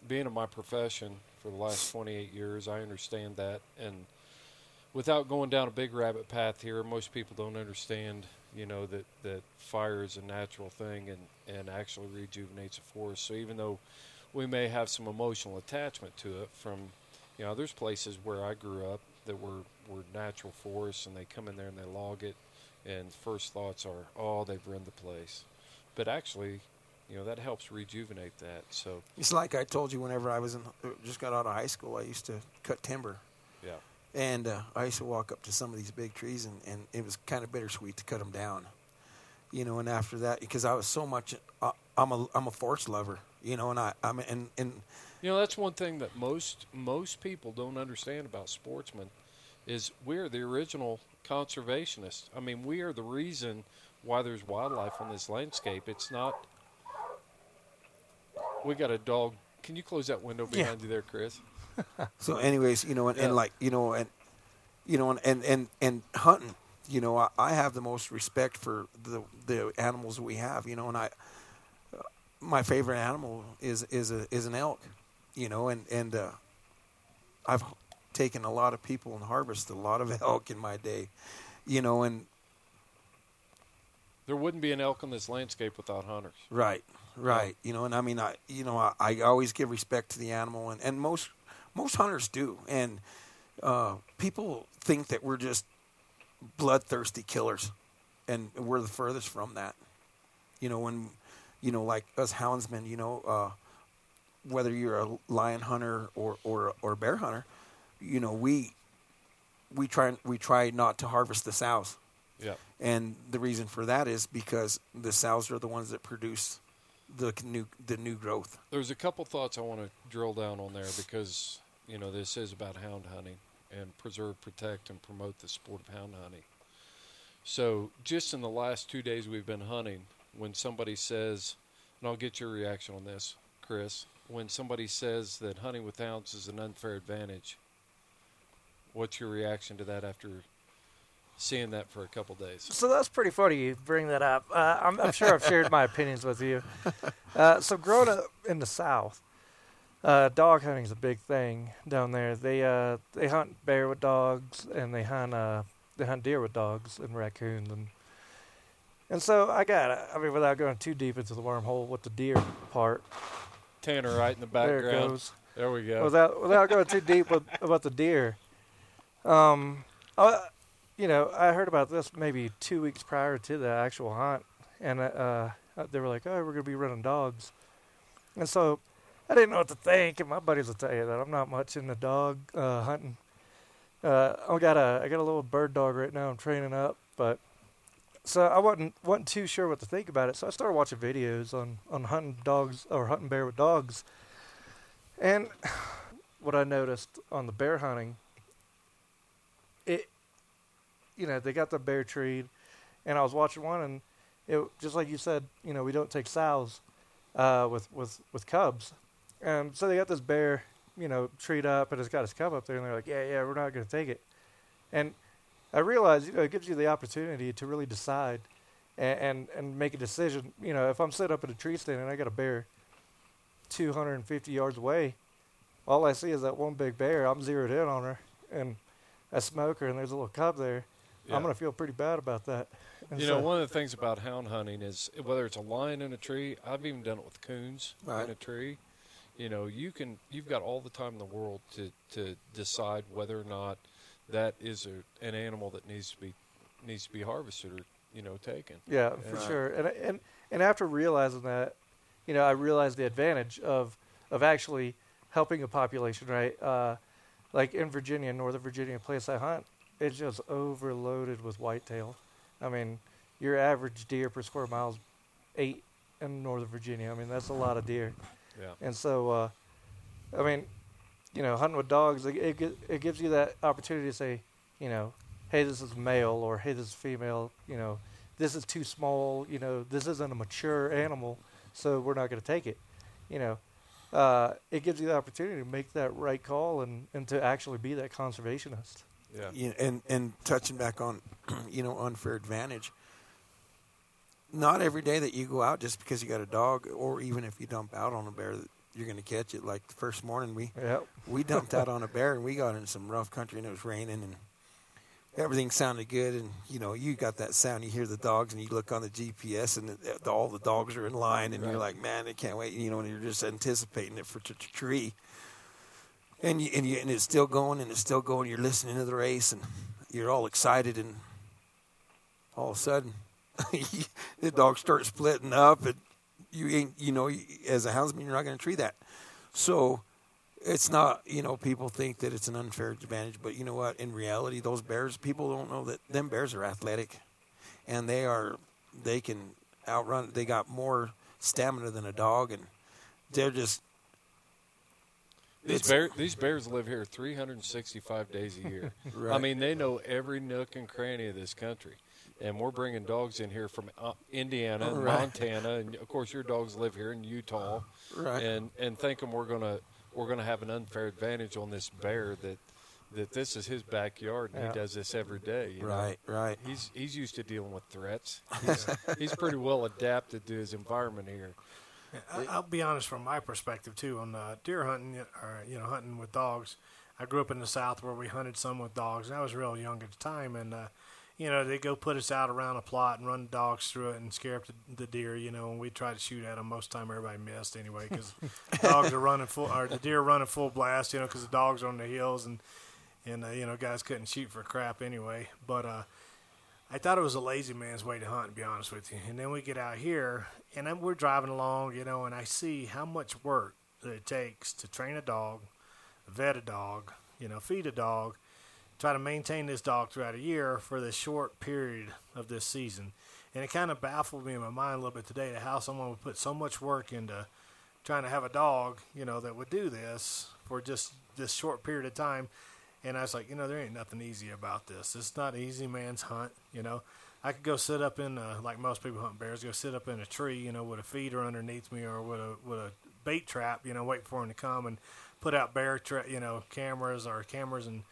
being in my profession for the last 28 years, I understand that. And without going down a big rabbit path here, most people don't understand you know that that fire is a natural thing and and actually rejuvenates a forest. So even though we may have some emotional attachment to it from you know there's places where I grew up that were were natural forests and they come in there and they log it and first thoughts are oh they've ruined the place. But actually you know that helps rejuvenate that so. It's like I told you whenever I was in just got out of high school I used to cut timber. Yeah. And uh, I used to walk up to some of these big trees, and, and it was kind of bittersweet to cut them down. You know, and after that, because I was so much, uh, I'm a I'm a forest lover. You know, and I I'm and and you know that's one thing that most most people don't understand about sportsmen is we're the original conservationists. I mean, we are the reason why there's wildlife on this landscape. It's not. We got a dog. Can you close that window behind yeah. you there, Chris? so, anyways, you know, and, yeah. and, like you know, and you know, and and and, and hunting. You know, I, I, have the most respect for the the animals we have. You know, and I, my favorite animal is is a is an elk. You know, and and uh, I've taken a lot of people and harvested a lot of elk in my day. You know, and there wouldn't be an elk in this landscape without hunters. Right, right. You know, and I mean, I you know, I, I always give respect to the animal, and and most most hunters do, and uh, people think that we're just bloodthirsty killers, and we're the furthest from that. You know, when you know, like us houndsmen, you know, uh, whether you're a lion hunter or or or a bear hunter, you know we we try we try not to harvest the sows. Yeah. And the reason for that is because the sows are the ones that produce the new the new growth. There's a couple thoughts I want to drill down on there because you know this is about hound hunting and preserve, protect, and promote the sport of hound hunting. So just in the last two days we've been hunting, when somebody says, and I'll get your reaction on this, Chris, when somebody says that hunting with hounds is an unfair advantage, what's your reaction to that after seeing that for a couple days? So that's pretty funny you bring that up. Uh, I'm, I'm, sure I've shared my opinions with you. Uh, so growing up in the South, uh, dog hunting is a big thing down there. They uh, they hunt bear with dogs and they hunt uh, they hunt deer with dogs and raccoons and and so I got I mean without going too deep into the wormhole with the deer part. Tanner right in the background. There it goes. There we go. Without without going too deep with, about the deer. Um, I, you know, I heard about this maybe two weeks prior to the actual hunt, and uh, they were like, "Oh, we're gonna be running dogs," and so I didn't know what to think, and my buddies will tell you that I'm not much into dog uh, hunting. Uh, I got a I got a little bird dog right now. I'm training up, but so I wasn't wasn't too sure what to think about it. So I started watching videos on on hunting dogs or hunting bear with dogs, and what I noticed on the bear hunting, it, you know, they got the bear treed, and I was watching one, and it just like you said, you know, we don't take sows uh, with with with cubs. And so they got this bear, you know, treed up and it's got his cub up there, and they're like, yeah, yeah, we're not going to take it. And I realize, you know, it gives you the opportunity to really decide and, and, and make a decision. You know, if I'm set up at a tree stand and I got a bear 250 yards away, all I see is that one big bear. I'm zeroed in on her, and I smoke her, and there's a little cub there. Yeah. I'm going to feel pretty bad about that. And you so know, one of the things about hound hunting is whether it's a lion in a tree, I've even done it with coons right. in a tree you know you can you've got all the time in the world to to decide whether or not that is a, an animal that needs to be needs to be harvested or you know taken. Yeah for uh, sure. And and and after realizing that you know i realized the advantage of of actually helping a population right? Uh, like in virginia northern virginia place i hunt it's just overloaded with whitetail. I mean your average deer per square mile is eight in northern virginia. I mean that's a lot of deer. Yeah. And so, uh, I mean, you know, hunting with dogs, it, it, it gives you that opportunity to say, you know, hey, this is male, or hey, this is female. You know, this is too small. You know, this isn't a mature animal, so we're not going to take it. You know, uh, it gives you the opportunity to make that right call and, and to actually be that conservationist. Yeah. yeah and and touching back on, you know, unfair advantage not every day that you go out just because you got a dog, or even if you dump out on a bear, you're going to catch it. Like the first morning, we yep. we dumped out on a bear, and we got in some rough country, and it was raining, and everything sounded good. And you know, you got that sound. You hear the dogs, and you look on the GPS, and the, the, all the dogs are in line, and right. you're like, man, I can't wait. You know, and you're just anticipating it for t- t- tree. And you, and you, and it's still going, and it's still going. You're listening to the race, and you're all excited, and all of a sudden the dogs start splitting up, and you ain't, you know, as a houndsman, you're not going to treat that. So it's not, you know, people think that it's an unfair advantage, but you know what? In reality, those bears, people don't know that them bears are athletic, and they are, they can outrun. They got more stamina than a dog, and they're just. These, bear, these bears live here 365 days a year. right. I mean, they know every nook and cranny of this country and we're bringing dogs in here from uh, Indiana, and right. Montana, and of course your dogs live here in Utah, right? And and thinking we're gonna we're gonna have an unfair advantage on this bear that that this is his backyard and yeah. he does this every day. right, know? right. He's he's used to dealing with threats. He's, he's pretty well adapted to his environment here. I'll be honest from my perspective too on uh, deer hunting or you know hunting with dogs. I grew up in the South where we hunted some with dogs, and I was real young at the time, and uh, you know, they go put us out around a plot and run dogs through it and scare up the, the deer, you know, and we try to shoot at them. Most of the time, everybody missed anyway because dogs are running full, or the deer running full blast, you know, because the dogs are on the hills and, and uh, you know, guys couldn't shoot for crap anyway. But uh, I thought it was a lazy man's way to hunt, to be honest with you. And then we get out here and then we're driving along, you know, and I see how much work that it takes to train a dog, vet a dog, you know, feed a dog, try to maintain this dog throughout a year for this short period of this season. And it kind of baffled me in my mind a little bit today to how someone would put so much work into trying to have a dog, you know, that would do this for just this short period of time. And I was like, you know, there ain't nothing easy about this. It's not easy man's hunt, you know. I could go sit up in, a, like most people hunt bears, go sit up in a tree, you know, with a feeder underneath me or with a with a bait trap, you know, wait for him to come and put out bear, trap, you know, cameras or cameras and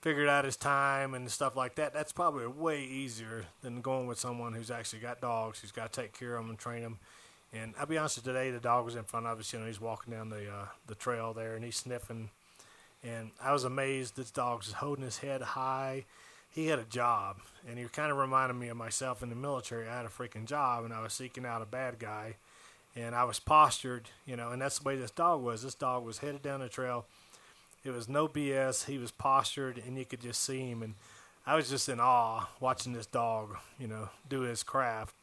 figured out his time and stuff like that. That's probably way easier than going with someone who's actually got dogs, who's got to take care of them and train them. And I'll be honest with you, today, the dog was in front of us. You know, he's walking down the uh, the trail there and he's sniffing. And I was amazed this dog's holding his head high. He had a job, and he kind of reminded me of myself in the military. I had a freaking job, and I was seeking out a bad guy, and I was postured, you know, and that's the way this dog was. This dog was headed down the trail it was no BS. He was postured, and you could just see him. And I was just in awe watching this dog, you know, do his craft.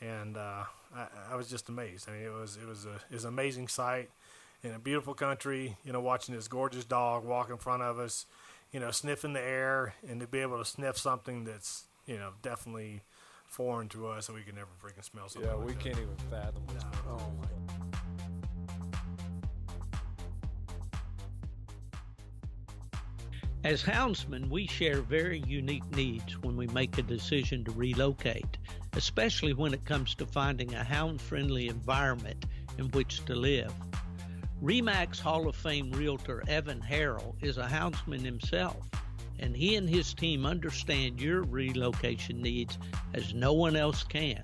And uh, I, I was just amazed. I mean, it was it was a it was an amazing sight in a beautiful country. You know, watching this gorgeous dog walk in front of us, you know, sniffing the air, and to be able to sniff something that's you know definitely foreign to us, and we can never freaking smell something. Yeah, like we that. can't even fathom. No. going on. As houndsmen, we share very unique needs when we make a decision to relocate, especially when it comes to finding a hound friendly environment in which to live. REMAX Hall of Fame realtor Evan Harrell is a houndsman himself, and he and his team understand your relocation needs as no one else can.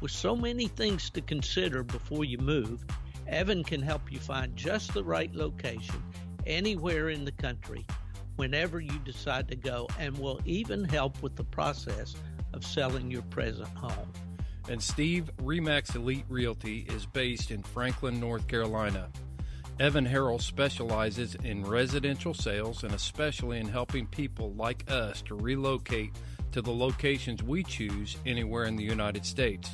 With so many things to consider before you move, Evan can help you find just the right location anywhere in the country whenever you decide to go and will even help with the process of selling your present home. And Steve Remax Elite Realty is based in Franklin, North Carolina. Evan Harrell specializes in residential sales and especially in helping people like us to relocate to the locations we choose anywhere in the United States.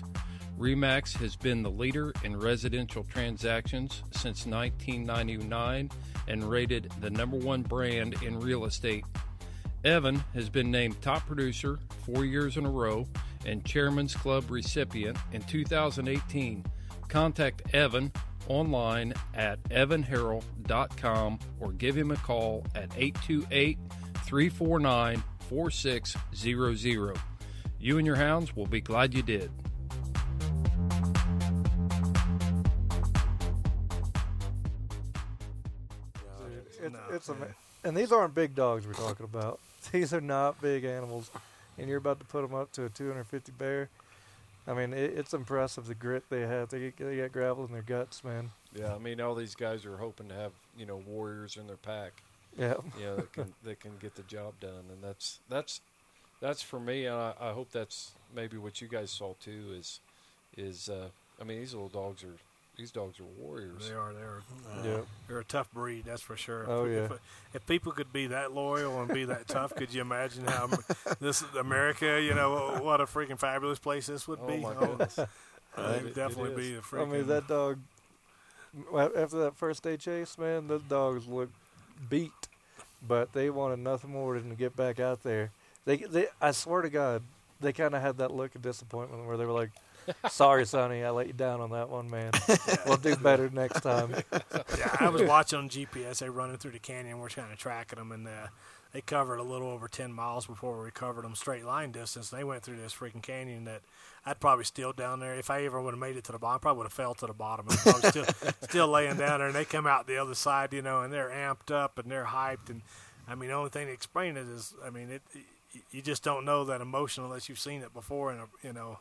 Remax has been the leader in residential transactions since 1999 and rated the number one brand in real estate. Evan has been named top producer four years in a row and Chairman's Club recipient in 2018. Contact Evan online at evanharrell.com or give him a call at 828 349 4600. You and your hounds will be glad you did. It's, it's and these aren't big dogs we're talking about. These are not big animals, and you're about to put them up to a 250 bear. I mean, it, it's impressive the grit they have. They get, they got gravel in their guts, man. Yeah, I mean, all these guys are hoping to have you know warriors in their pack. Yeah, yeah, that can that can get the job done, and that's that's that's for me. And I, I hope that's maybe what you guys saw too. Is is uh, I mean, these little dogs are these dogs are warriors. They are. They are. yeah. They're a tough breed, that's for sure. Oh, if, yeah. If, if people could be that loyal and be that tough, could you imagine how this is America? You know what a freaking fabulous place this would Oh be. my goodness! Uh, Right. it would definitely It be is. a freaking. I mean, that dog. well, After that first day chase, man, the dogs looked beat, but they wanted nothing more than to get back out there. They, they, I swear to God, they kind of had that look of disappointment where they were like, "Sorry, Sonny, I let you down on that one, man. we'll do better next time." yeah, I was watching on GPS. They running through the canyon. We're kind of tracking them, and uh, they covered a little over ten miles before we covered them straight line distance. They went through this freaking canyon that I'd probably still down there. If I ever would have made it to the bottom, I probably would have fell to the bottom. And I was still still laying down there, and they come out the other side, you know, and they're amped up and they're hyped. And I mean, the only thing to explain it is, I mean, it. You just don't know that emotion unless you've seen it before, and you know.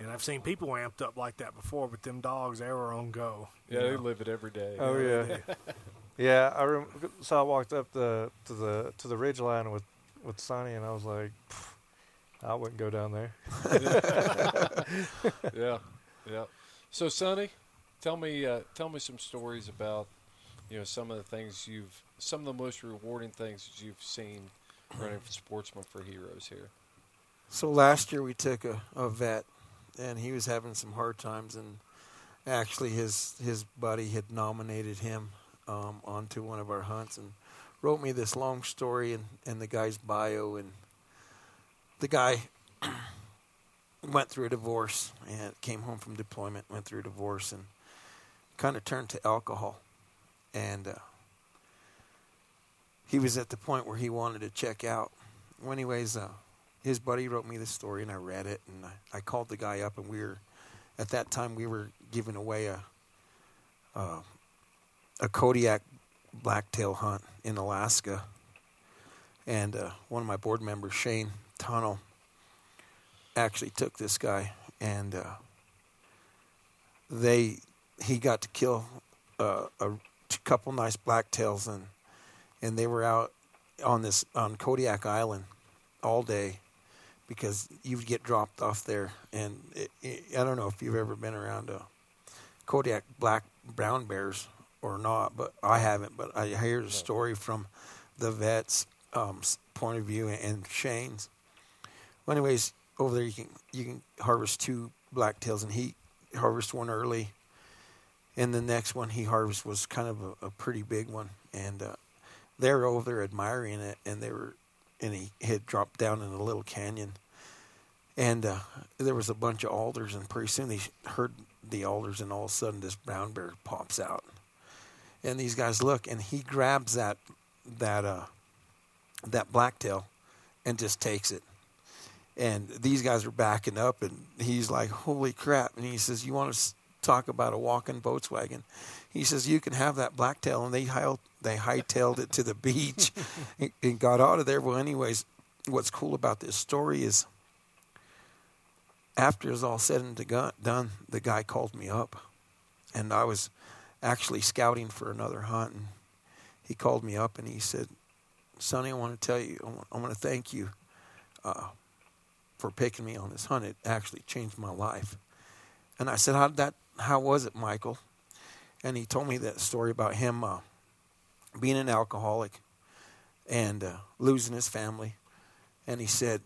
And I've seen people amped up like that before, but them dogs, they were on go. you Yeah, they know. live it every day. Oh Yeah, yeah, yeah. I rem- so I walked up the to the to the ridge line with with Sonny, and I was like, I wouldn't go down there. yeah, yeah. So, Sonny, tell me uh, tell me some stories about you know some of the things you've some of the most rewarding things that you've seen running for Sportsmen for Heroes here. So last year we took a, a vet, and he was having some hard times, and actually his his buddy had nominated him um, onto one of our hunts and wrote me this long story and, and the guy's bio and the guy went through a divorce and came home from deployment went through a divorce and kind of turned to alcohol. And uh, he was at the point where he wanted to check out. Well, anyways uh, his buddy wrote me this story and i read it and I, I called the guy up and we were at that time we were giving away a uh, a Kodiak blacktail hunt in Alaska, and uh, one of my board members, Shane Tunnel, actually took this guy, and uh, they he got to kill uh, a couple nice blacktails, and and they were out on this on Kodiak Island all day because you would get dropped off there, and it, it, I don't know if you've ever been around a Kodiak black brown bears or not, but I haven't. But I hear the story from the vet's um, point of view and Shane's. Well, anyways, over there you can you can harvest two blacktails, and he harvested one early, and the next one he harvested was kind of a, a pretty big one, and uh, they're over there admiring it, and they were, and he had dropped down in a little canyon, and uh, there was a bunch of alders, and pretty soon they heard the alders, and all of a sudden this brown bear pops out and these guys look, and he grabs that that uh, that blacktail and just takes it. And these guys are backing up, and he's like, "Holy crap!" And he says, "You want to talk about a walking Volkswagen?" He says, "You can have that blacktail." And they high, they hightailed it to the beach and, and got out of there. Well, anyways, what's cool about this story is after it was all said and done, the guy called me up, and I was actually scouting for another hunt. And he called me up and he said, Sonny, I want to tell you, I want, to thank you uh, for picking me on this hunt. It actually changed my life. And I said, how that? How was it, Michael? And he told me that story about him uh, being an alcoholic and uh, losing his family. And he said,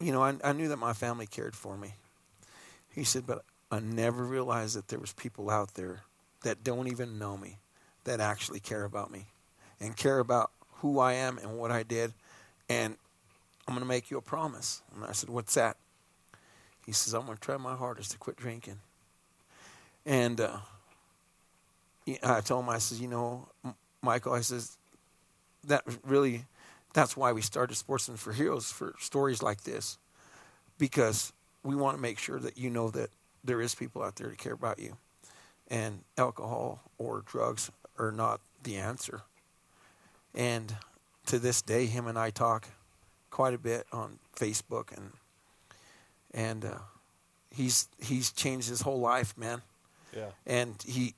you know, I, I knew that my family cared for me. He said, but I never realized that there was people out there that don't even know me that actually care about me and care about who I am and what I did. And I'm going to make you a promise. And I said, What's that? He says, I'm going to try my hardest to quit drinking. And uh, I told him, I said, You know, Michael, I says, that really, that's why we started Sportsmen for Heroes for stories like this. Because we want to make sure that you know that there is people out there to care about you. And alcohol or drugs are not the answer. And to this day, him and I talk quite a bit on Facebook, and and uh, he's he's changed his whole life, man. Yeah. And he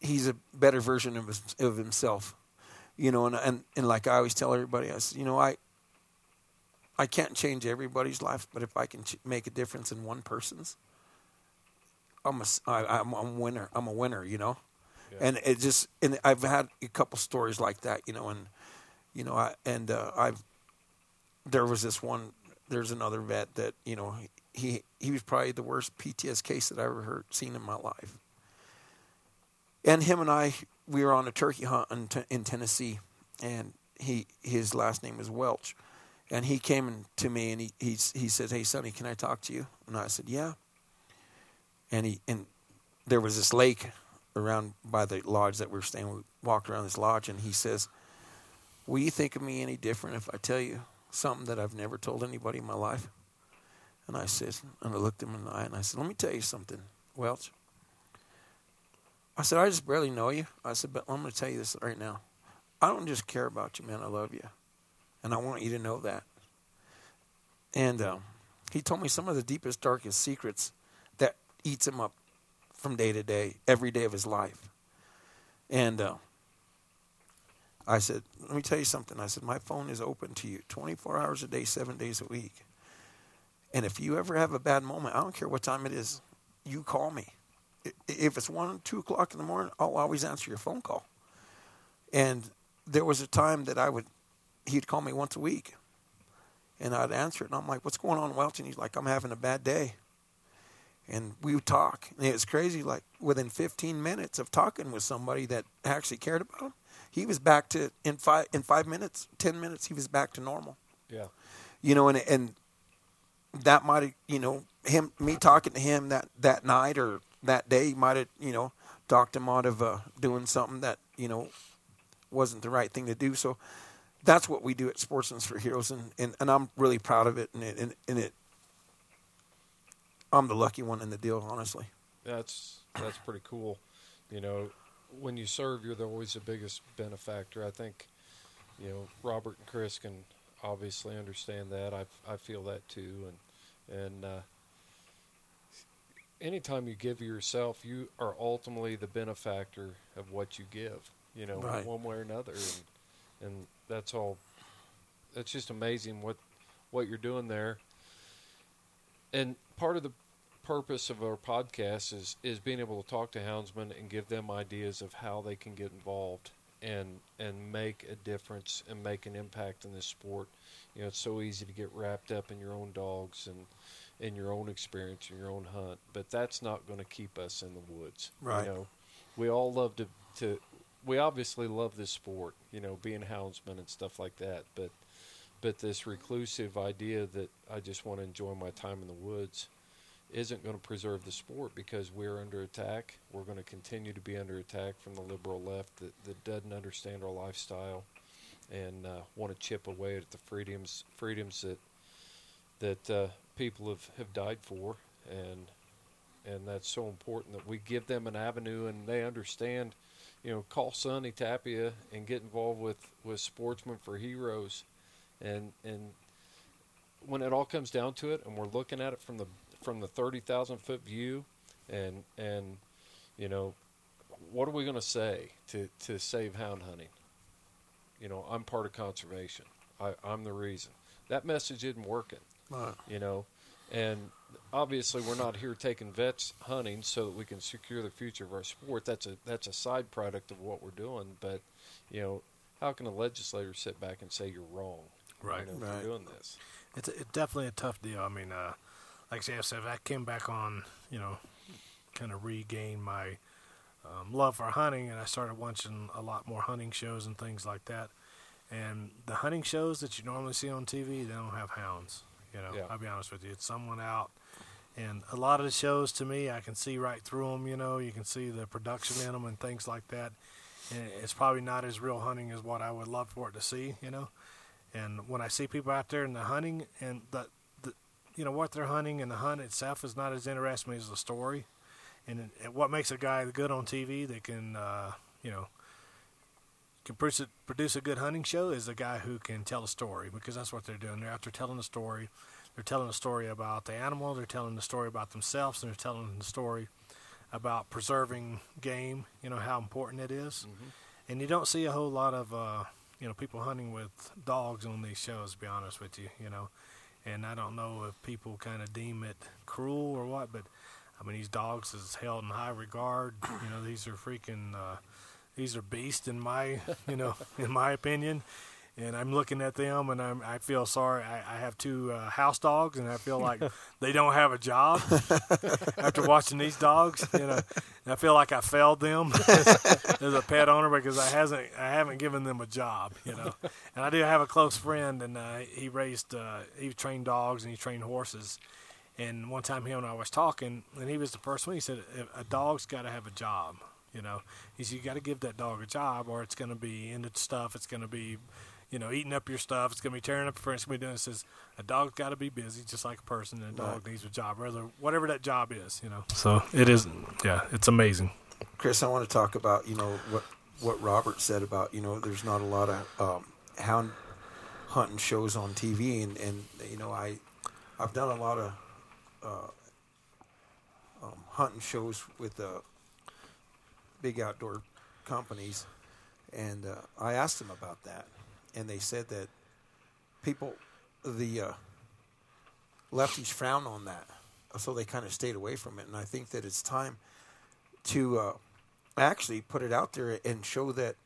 he's a better version of of himself, you know. And and and like I always tell everybody, I said, you know, I I can't change everybody's life, but if I can ch- make a difference in one person's, I'm a I, I'm a winner. I'm a winner, you know. Yeah. And it just and I've had a couple stories like that, you know, and you know, I and uh, I've there was this one. There's another vet that you know he he was probably the worst PTS case that I ever heard seen in my life. And him and I we were on a turkey hunt in, in Tennessee, and he his last name is Welch, and he came to me and he he he said, "Hey, Sonny, can I talk to you?" And I said, "Yeah." and he and there was this lake around by the lodge that we were staying. We walked around this lodge, and he says, "Will you think of me any different if I tell you something that I've never told anybody in my life?" And I said, and I looked him in the eye, and I said, "Let me tell you something, Welch." I said, "I just barely know you." I said, "But I'm going to tell you this right now. I don't just care about you, man. I love you, and I want you to know that." And um, he told me some of the deepest, darkest secrets that eats him up from day to day, every day of his life. And uh, I said, Let me tell you something. I said, My phone is open to you 24 hours a day, seven days a week. And if you ever have a bad moment, I don't care what time it is, you call me. If it's one, two o'clock in the morning, I'll always answer your phone call. And there was a time that I would, he'd call me once a week. And I'd answer it. And I'm like, What's going on, Welch? And he's like, I'm having a bad day. and we would talk. And it was crazy. Like within 15 minutes of talking with somebody that actually cared about him, he was back to in five in five minutes, 10 minutes, he was back to normal. Yeah. You know, and and that might have you know him me talking to him that that night or that day might have you know talked him out of uh, doing something that you know wasn't the right thing to do. So that's what we do at Sportsmen's for Heroes, and, and, and I'm really proud of it. And it, and, and it, I'm the lucky one in the deal, honestly. That's that's pretty cool. You know, when you serve, you're always the biggest benefactor. I think, you know, Robert and Chris can obviously understand that. I I feel that too, and and uh, anytime you give yourself, you are ultimately the benefactor of what you give. You know, right. one way or another, and and that's all. That's just amazing what what you're doing there. And part of the purpose of our podcast is is being able to talk to houndsmen and give them ideas of how they can get involved and and make a difference and make an impact in this sport. You know, it's so easy to get wrapped up in your own dogs and in your own experience and your own hunt, but that's not going to keep us in the woods. Right. You know, we all love to to we obviously love this sport, you know, being houndsmen and stuff like that, but but this reclusive idea that I just want to enjoy my time in the woods isn't going to preserve the sport because we're under attack. We're going to continue to be under attack from the liberal left that, that doesn't understand our lifestyle and uh, want to chip away at the freedoms freedoms that that uh, people have, have died for and and that's so important that we give them an avenue and they understand you know call Sonny Tapia and get involved with with Sportsmen for Heroes and and when it all comes down to it and we're looking at it from the from the 30,000 foot view and and you know what are we going to say to to save hound hunting you know I'm part of conservation I, I'm the reason that message isn't working Right. you know and obviously we're not here taking vets hunting so that we can secure the future of our sport that's a that's a side product of what we're doing but you know how can a legislator sit back and say you're wrong Right. you know, Right. for doing this It's, a, it's definitely a tough deal. I mean, uh, like I said, I came back on, you know, kind of regain my um, love for hunting, and I started watching a lot more hunting shows and things like that. And the hunting shows that you normally see on TV, they don't have hounds. You know, Yeah. I'll be honest with you, it's someone out. And a lot of the shows, to me, I can see right through them. You know, you can see the production in them and things like that. And it's probably not as real hunting as what I would love for it to see. You know, and when I see people out there in the hunting and the you know what they're hunting and the hunt itself is not as interesting as the story. And, and what makes a guy good on TV that can uh, you know can produce a, produce a good hunting show is a guy who can tell a story because that's what they're doing. They're out there telling a story. They're telling a story about the animal. They're telling the story about themselves. And they're telling the story about preserving game. You know how important it is. And you don't see a whole lot of uh, you know people hunting with dogs on these shows. To be honest with you, you know, and I don't know if people kind of deem it cruel or what, but I mean these dogs is held in high regard. You know, these are freaking uh, these are beasts in my you know in my opinion. And I'm looking at them, and I'm, I feel sorry. I, I have two uh, house dogs, and I feel like they don't have a job after watching these dogs. You know, and I feel like I failed them as a pet owner because I hasn't I haven't given them a job, you know. And I do have a close friend, and uh, he raised uh, he trained dogs and he trained horses. And one time, him and I was talking, and he was the first one. He said, "A dog's got to have a job." You know, he said, "You got to give that dog a job, or it's going to be into stuff. It's going to be." You know, eating up your stuff. It's gonna be tearing up your friends. It's gonna be doing. Says a dog's got to be busy, just like a person. And a dog needs a job, whether whatever that job is. You know. So it is. Yeah, it's amazing. Chris, I want to talk about you know what what Robert said about you know there's not a lot of um, hound hunting shows on TV, and, and you know I I've done a lot of uh, um, hunting shows with uh, big outdoor companies, and uh, I asked them about that, and they said that people the uh, lefties frown on that, so they kind of stayed away from it, and I think that it's time to uh, actually put it out there and show that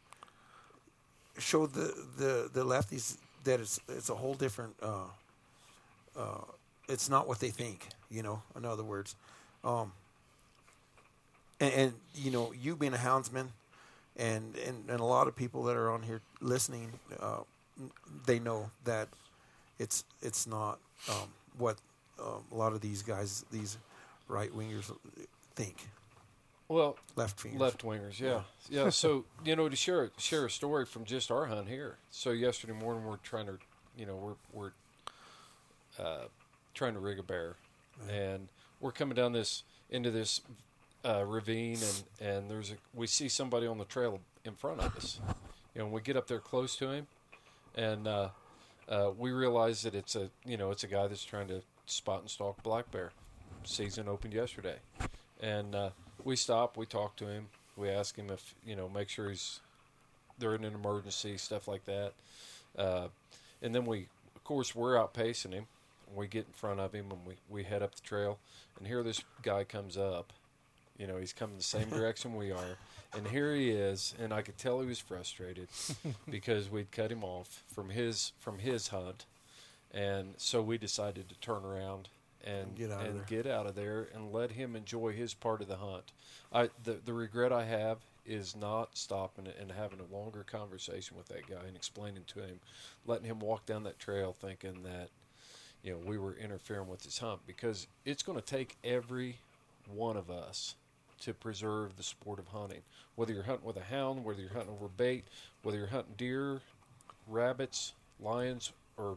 show the, the, the lefties that it's it's a whole different uh, uh, it's not what they think you know in other words. Um, and, and you know, you being a houndsman, and, and and a lot of people that are on here listening, uh, they know that it's it's not um, what um, a lot of these guys, these right wingers, think. Well, left wingers. Left wingers, yeah, yeah. so you know, to share share a story from just our hunt here. So yesterday morning, we're trying to, you know, we're we're uh, trying to rig a bear, right. and we're coming down this into this uh, ravine, and and there's a we see somebody on the trail in front of us. You know, we get up there close to him, and uh, uh, we realize that it's a you know it's a guy that's trying to spot and stalk black bear. Season opened yesterday, and uh, we stop, we talk to him, we ask him if you know, make sure he's they're in an emergency, stuff like that, uh, and then we, of course, we're outpacing him. We get in front of him and we, we head up the trail, and here this guy comes up. You know, he's coming the same direction we are, and here he is, and I could tell he was frustrated because we'd cut him off from his from his hunt, and so we decided to turn around and get out, and get out of there and let him enjoy his part of the hunt. I the the regret I have is not stopping it and having a longer conversation with that guy and explaining to him, letting him walk down that trail thinking that you know we were interfering with his hunt because it's going to take every one of us to preserve the sport of hunting. Whether you're hunting with a hound, whether you're hunting over bait, whether you're hunting deer, rabbits, lions, or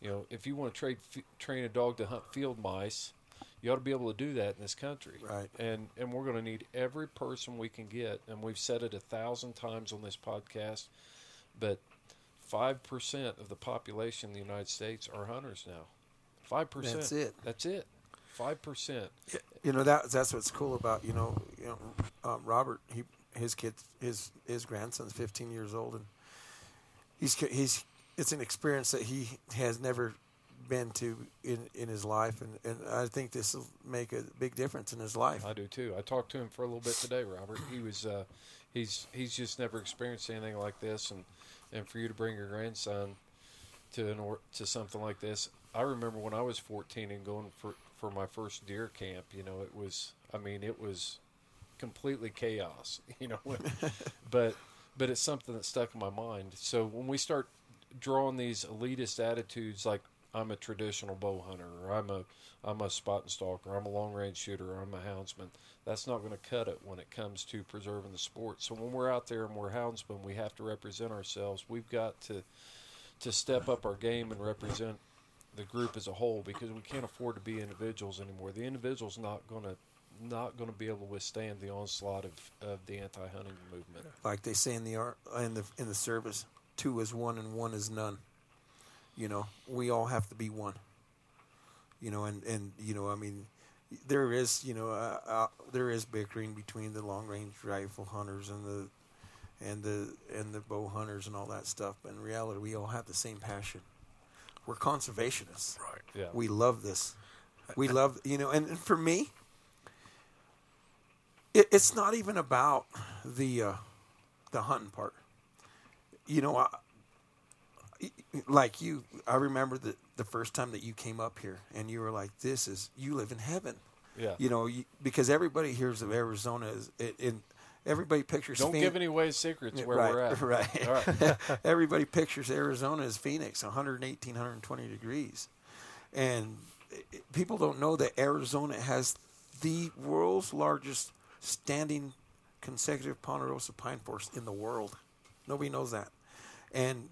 you know, if you want to trade, f- train a dog to hunt field mice, you ought to be able to do that in this country. Right. And and we're going to need every person we can get, and we've said it a thousand times on this podcast, but five percent of the population in the United States are hunters now. Five percent. That's it. That's it. Five percent. You know that that's what's cool about you know you know um, Robert he his kid his his grandson's 15 years old and he's he's it's an experience that he has never been to in, in his life, and, and I think this will make a big difference in his life. I do too. I talked to him for a little bit today, Robert. He was uh, he's he's just never experienced anything like this, and, and for you to bring your grandson to an or, to something like this, I remember when I was 14 and going for for my first deer camp. You know, it was I mean it was completely chaos. You know, but but it's something that stuck in my mind. So when we start drawing these elitist attitudes like I'm a traditional bow hunter or I'm a I'm a spot and stalker, I'm a long range shooter, or I'm a houndsman. That's not going to cut it when it comes to preserving the sport. So when we're out there and we're houndsmen, we have to represent ourselves. We've got to to step up our game and represent the group as a whole because we can't afford to be individuals anymore. The individual's not going to not going to be able to withstand the onslaught of, of the anti-hunting movement. Like they say in the art in the in the service, two is one and one is none. You know, we all have to be one. You know, and and you know, I mean, there is you know uh, uh, there is bickering between the long range rifle hunters and the and the and the bow hunters and all that stuff. But in reality, we all have the same passion. We're conservationists. Right. Yeah. We love this. We love you know, and, and for me, it, it's not even about the uh, the hunting part you know, I, like you, I remember the the first time that you came up here, and you were like, "This is you live in heaven." Yeah. You know, you, because everybody hears of Arizona as in everybody pictures. Don't Phoenix. give any away secrets where right, we're at. Right. Right. everybody pictures Arizona as Phoenix, 118, 120 degrees, and people don't know that Arizona has the world's largest standing consecutive ponderosa pine forest in the world. Nobody knows that. And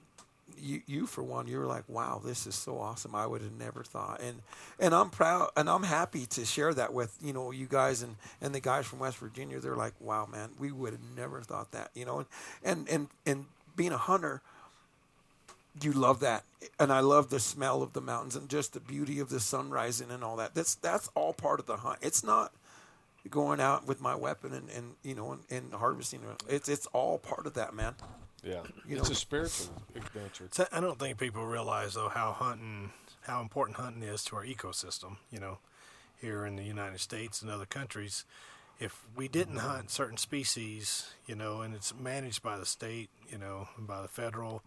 you, you for one, you were like, "Wow, this is so awesome! I would have never thought." And and I'm proud and I'm happy to share that with you know you guys and and the guys from West Virginia. They're like, "Wow, man, we would have never thought that." You know, and and and, and being a hunter, you love that, and I love the smell of the mountains and just the beauty of the sun rising and all that. That's that's all part of the hunt. It's not going out with my weapon and, and you know and, and harvesting. It's it's all part of that, man. Yeah, you it's know, a spiritual adventure. So I don't think people realize though how hunting, how important hunting is to our ecosystem. You know, here in the United States and other countries, if we didn't hunt certain species, you know, and it's managed by the state, you know, and by the federal,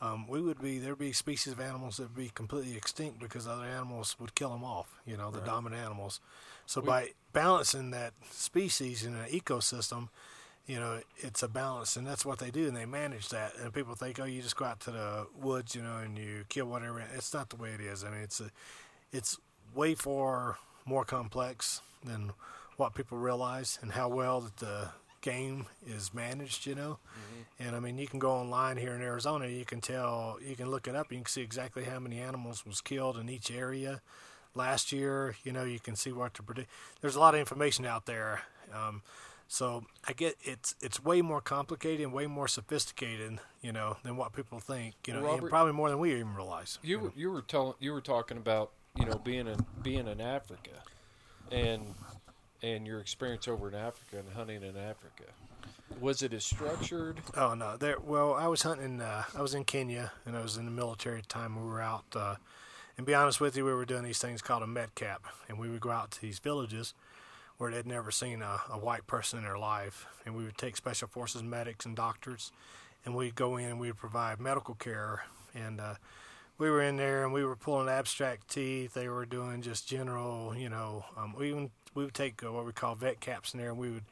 um, we would be there'd be species of animals that would be completely extinct because other animals would kill them off. You know, the right. dominant animals. So we, by balancing that species in an ecosystem, you know, it's a balance, and that's what they do, and they manage that. And people think, oh, you just go out to the woods, you know, and you kill whatever. It's not the way it is. I mean, it's a, it's way far more complex than what people realize, and how well that the game is managed, you know. Mm-hmm. And I mean, you can go online here in Arizona, you can tell, you can look it up, you can see exactly how many animals was killed in each area last year. You know, you can see what to predict. There's a lot of information out there. Um, so I get it's it's way more complicated and way more sophisticated, you know, than what people think. You know, Robert, probably more than we even realize. You you, know? you were telling you were talking about you know being in being in Africa, and and your experience over in Africa and hunting in Africa. Was it as structured? Oh no, there. Well, I was hunting. Uh, I was in Kenya, and I was in the military at the time. We were out. Uh, and be honest with you, we were doing these things called a med cap, and we would go out to these villages where they'd never seen a, a white person in their life. And we would take special forces medics and doctors, and we'd go in and we'd provide medical care. And uh, we were in there and we were pulling abscessed teeth. They were doing just general, you know, um, we even we would take uh, what we call vet caps in there, and we would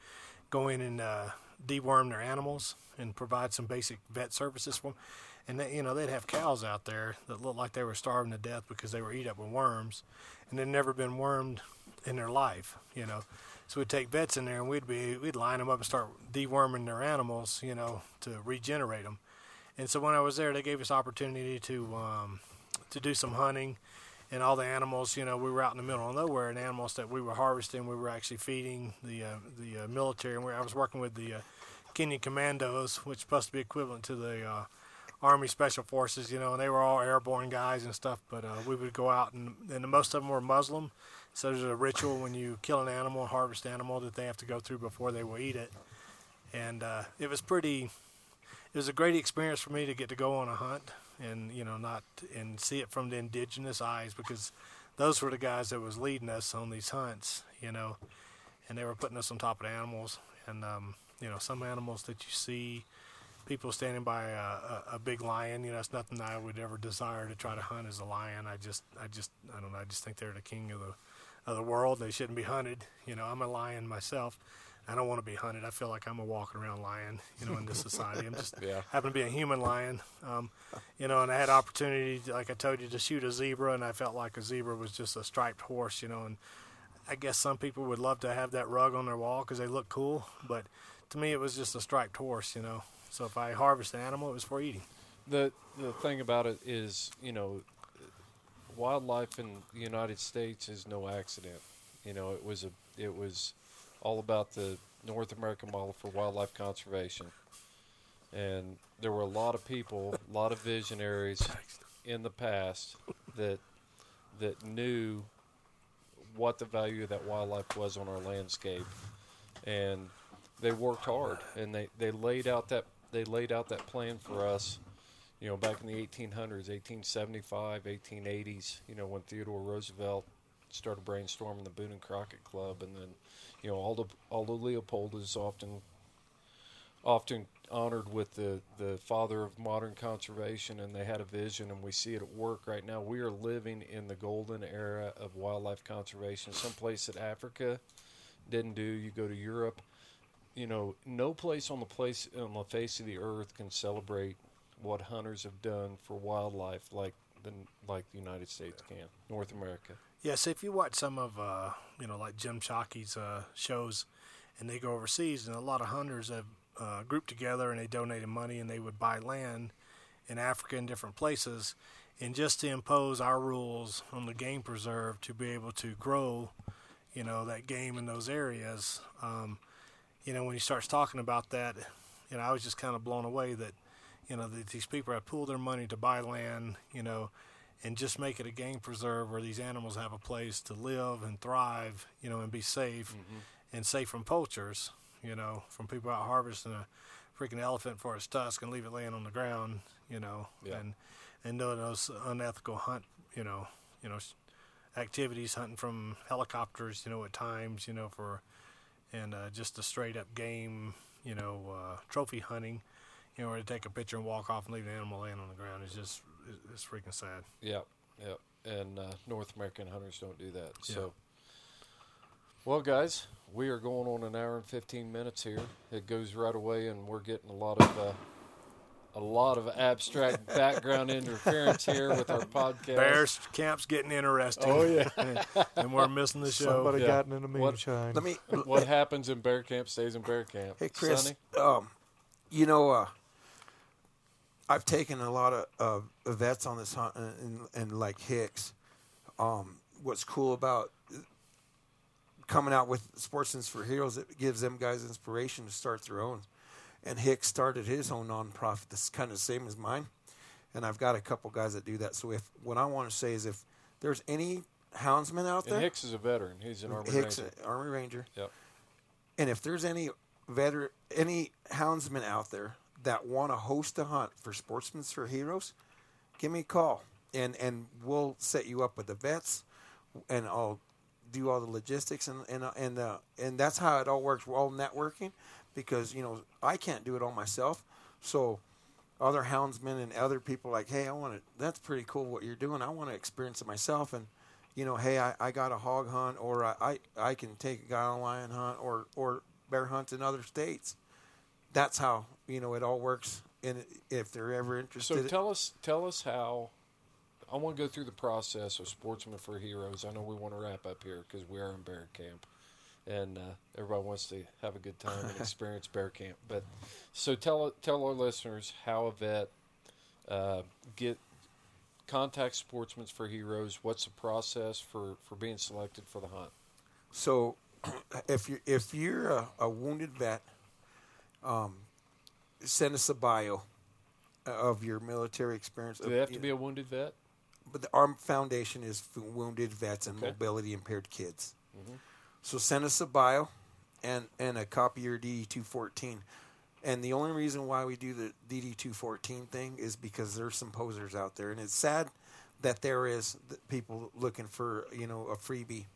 go in and uh, deworm their animals and provide some basic vet services for them. And they, you know, they'd have cows out there that looked like they were starving to death because they were eat up with worms, and they'd never been wormed in their life, you know. So we'd take vets in there and we'd be we'd line them up and start deworming their animals, you know, to regenerate them. And so when I was there, they gave us opportunity to um, to do some hunting, and all the animals, you know, we were out in the middle of nowhere, and animals that we were harvesting, we were actually feeding the uh, the uh, military, and we, I was working with the uh, Kenyan Commandos, which is supposed to be equivalent to the uh, Army Special Forces, you know, and they were all airborne guys and stuff. But uh, we would go out, and, and most of them were Muslim, so there's a ritual when you kill an animal, harvest animal that they have to go through before they will eat it. And uh, it was pretty. It was a great experience for me to get to go on a hunt and you know not and see it from the indigenous eyes because those were the guys that was leading us on these hunts, you know, and they were putting us on top of the animals. And um, you know, some animals that you see people standing by a, a, a, big lion. You know, it's nothing I would ever desire to try to hunt as a lion. I just, I just, I don't know. I just think they're the king of the of the world. They shouldn't be hunted. You know, I'm a lion myself. I don't want to be hunted. I feel like I'm a walking around lion, you know, in this society. I'm just yeah. happen to be a human lion, um, you know. And I had opportunity, like I told you, to shoot a zebra, and I felt like a zebra was just a striped horse, you know. And I guess some people would love to have that rug on their wall because they look cool, but to me, it was just a striped horse, you know. So if I harvest an animal, it was for eating. The the thing about it is, you know, wildlife in the United States is no accident. You know, it was a it was all about the North American model for wildlife conservation. And there were a lot of people, a lot of visionaries in the past that that knew what the value of that wildlife was on our landscape. And they worked hard and they, they laid out that they laid out that plan for us you know, back in the 1800s, 1875, 1880s, you know, when Theodore Roosevelt started brainstorming the Boone and Crockett Club, and then, you know, Aldo, Aldo Leopold is often often honored with the, the father of modern conservation, and they had a vision, and we see it at work right now. We are living in the golden era of wildlife conservation. Some place that Africa didn't do. You go to Europe, you know, no place on the place on the face of the earth can celebrate what hunters have done for wildlife like the like the United States can, North America. Yes, if you watch some of uh, you know like Jim Shockey's uh, shows, and they go overseas, and a lot of hunters have uh, grouped together and they donated money and they would buy land in Africa and different places, and just to impose our rules on the game preserve to be able to grow, you know, that game in those areas. Um, you know, when he starts talking about that, you know, I was just kind of blown away that you know, these people have pooled their money to buy land, you know, and just make it a game preserve where these animals have a place to live and thrive, you know, and be safe mm-hmm. and safe from poachers, you know, from people out harvesting a freaking elephant for its tusk and leave it laying on the ground, you know, yeah. and and doing those unethical hunt, you know, you know, activities, hunting from helicopters, you know, at times, you know, for and uh, just a straight up game, you know, uh, trophy hunting you know, where to take a picture and walk off and leave the animal laying on the ground is just it's freaking sad. Yeah, yeah, and uh, North American hunters don't do that. Yeah. So, well, guys, we are going on an hour and fifteen minutes here. It goes right away, and we're getting a lot of. Uh, a lot of abstract background interference here with our podcast. Bears camp's getting interesting. Oh yeah, and we're missing the show. Somebody yeah. gotten into moonshine. What, let me. What happens in bear camp stays in bear camp. Hey Chris, um, you know, uh, I've taken a lot of uh, vets on this hunt, and, and like Hicks. Um, what's cool about coming out with Sportsmen's for Heroes, it gives them guys inspiration to start their own and Hicks started his own nonprofit that's kind of the same as mine. And I've got a couple guys that do that. So if what I want to say is if there's any houndsmen out there, Hicks is a veteran. He's an Army Hicks, Ranger. Army Ranger. Yep. And if there's any veteran, any houndsmen out there that want to host a hunt for Sportsmen for Heroes, give me a call, and and we'll set you up with the vets, and I'll do all the logistics and and and uh, and that's how it all works. We're all networking, because you know I can't do it all myself. So other houndsmen and other people like, hey, I want to. That's pretty cool what you're doing. I want to experience it myself. And you know, hey, I, I got a hog hunt, or I, I I can take a guy on a lion hunt, or or bear hunt in other states. That's how you know it all works. And if they're ever interested, so tell us tell us how. I want to go through the process of Sportsmen for Heroes. I know we want to wrap up here because we are in bear camp and uh, everybody wants to have a good time and experience bear camp. But so tell tell our listeners how a vet uh, get contact Sportsmen for Heroes. What's the process for, for being selected for the hunt? So, if you if you're a, a wounded vet, um, send us a bio of your military experience. Do they have to be a wounded vet? But the, our foundation is for wounded vets and okay. mobility impaired kids. Mm-hmm. So send us a bio and, and a copy of your DD214. And the only reason why we do the DD214 thing is because there's some posers out there. And it's sad that there is people looking for, you know, a freebie.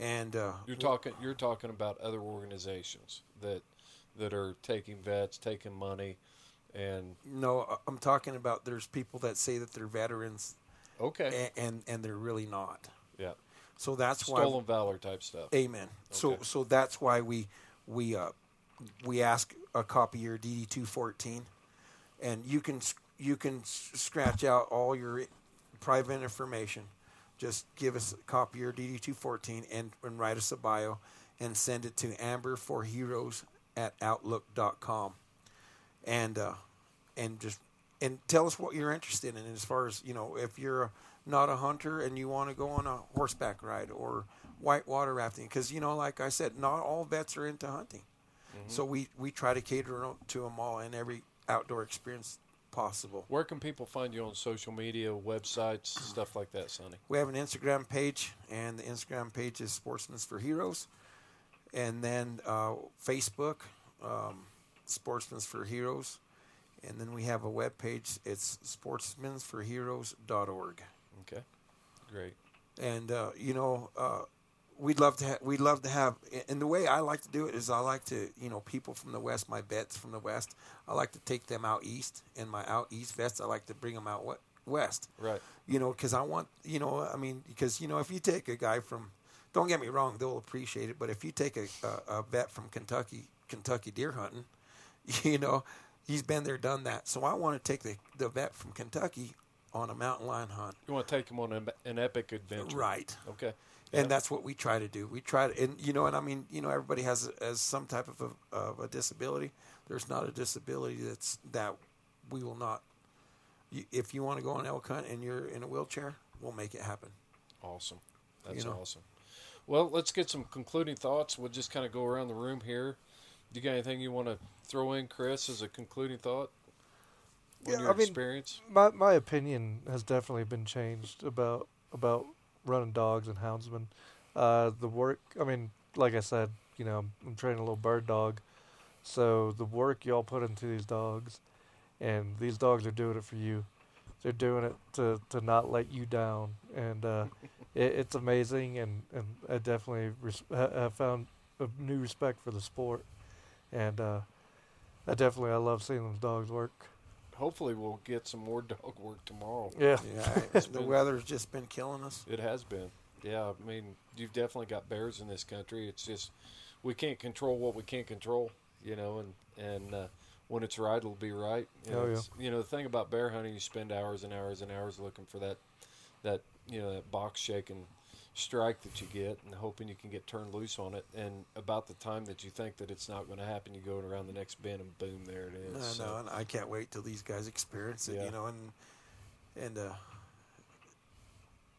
And uh, you're talking you're talking about other organizations that that are taking vets, taking money, and no, I'm talking about there's people that say that they're veterans, okay, and and, and they're really not. Yeah. So that's stolen why stolen valor type stuff. Amen. Okay. So so that's why we we uh, we ask a copy of your DD two fourteen, and you can you can scratch out all your private information. Just give us a copy of your DD two fourteen and and write us a bio, and send it to Amber for Heroes at outlook.com. and uh, and just and tell us what you're interested in as far as you know if you're not a hunter and you want to go on a horseback ride or whitewater rafting because you know like i said not all vets are into hunting mm-hmm. so we, we try to cater to them all in every outdoor experience possible where can people find you on social media websites stuff like that sonny we have an instagram page and the instagram page is sportsmen's for heroes and then uh, facebook um, sportsmen's for heroes and then we have a web page it's sportsmensforheroes.org Okay, great. And uh, you know, uh, we'd love to ha- we'd love to have. And the way I like to do it is I like to you know people from the west, my vets from the west. I like to take them out east, and my out east vets I like to bring them out west. Right. You know, because I want you know I mean because you know if you take a guy from don't get me wrong, they'll appreciate it. But if you take a, a, a, vet from Kentucky, Kentucky deer hunting, you know, he's been there, done that. So I want to take the, the vet from Kentucky on a mountain lion hunt. You want to take him on an, an epic adventure, right? Okay. And yep. that's what we try to do. We try to, and you know, and I mean, you know, everybody has has some type of a, of a disability. There's not a disability that's that we will not. You, if you want to go on elk hunt and you're in a wheelchair, we'll make it happen. Awesome. That's you know? awesome. Well, let's get some concluding thoughts. We'll just kind of go around the room here. Do you got anything you want to throw in, Chris, as a concluding thought? yeah, your I mean, experience? My my opinion has definitely been changed about about running dogs and houndsmen. Uh, the work, I mean, like I said, you know, I'm, I'm training a little bird dog, so the work y'all put into these dogs, and these dogs are doing it for you. They're doing it to, to not let you down, and uh, it, it's amazing. And, and I definitely res- have found a new respect for the sport, and uh, I definitely I love seeing those dogs work. Hopefully, we'll get some more dog work tomorrow. Yeah, yeah. the been, weather's just been killing us. It has been. Yeah, I mean, you've definitely got bears in this country. It's just we can't control what we can't control, you know, and and uh, when it's right, it'll be right. You know, oh, yeah. you know, the thing about bear hunting, you spend hours and hours and hours looking for that that you know that box shaking strike that you get and hoping you can get turned loose on it. And about the time that you think that it's not going to happen, you go around the next bend and boom, there it is. I so. know, and I can't wait till these guys experience it. Yeah. You know, and and uh,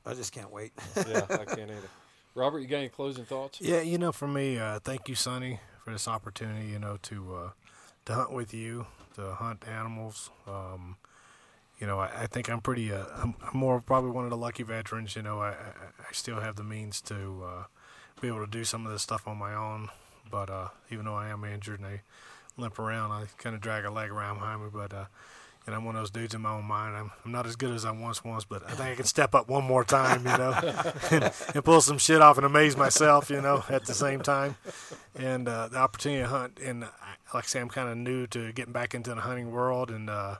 I just can't wait. yeah, I can't either. Robert, you got any closing thoughts? Yeah, you know, for me, uh, thank you, Sonny, for this opportunity. You know, to uh, to hunt with you, to hunt animals. Um, you know, I, I think I'm pretty. Uh, I'm, more probably one of the lucky veterans. You know, I, I, still have the means to uh, be able to do some of this stuff on my own. But uh, even though I am injured and I limp around, I kind of drag a leg around behind me. But uh, and I'm one of those dudes in my own mind. I'm, I'm not as good as I once was, but I think I can step up one more time, you know, and, and, pull some shit off and amaze myself, you know, at the same time. And uh, the opportunity to hunt, and like I say, I'm kind of new to getting back into the hunting world, and uh,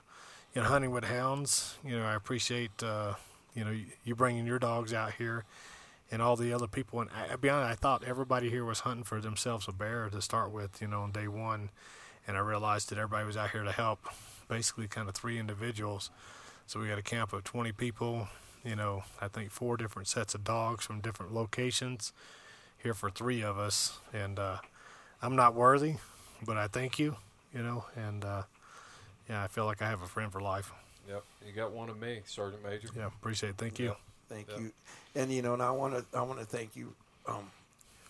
know, hunting with hounds. You know, I appreciate uh, you know you bringing your dogs out here, and all the other people. And I, be honest, I thought everybody here was hunting for themselves a bear to start with. You know, on day one, and I realized that everybody was out here to help. Basically, kind of three individuals. So we got a camp of 20 people. You know, I think four different sets of dogs from different locations here for three of us. And uh, I'm not worthy, but I thank you. You know, and uh, yeah, I feel like I have a friend for life. Yep, you got one of me, Sergeant Major. Yeah, appreciate it. Thank you. Thank yep. you. And you know, and I want to I want to thank you, um,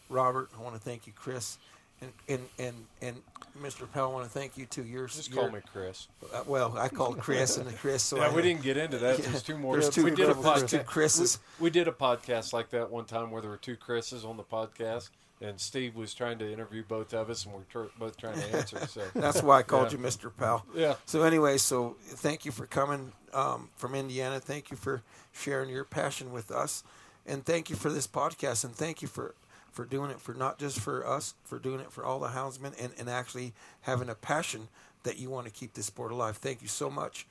Robert. I want to thank you, Chris, and and and and Mr. Powell. I want to thank you too. Yours. Just call me Chris. Uh, well, I called Chris and the Chris. So yeah, I, we didn't get into that. There's two more. There's two, we did a podcast. Two Chris's. We, we, did a podcast like that one time where there were two Chris's on the podcast, and Steve was trying to interview both of us, and we are both trying to answer. So that's why I called yeah. you Mr. Powell. Yeah. So anyway, so thank you for coming um, from Indiana. Thank you for sharing your passion with us, and thank you for this podcast, and thank you for for doing it for not just for us, for doing it for all the houndsmen, and, and actually having a passion that you want to keep this sport alive. Thank you so much.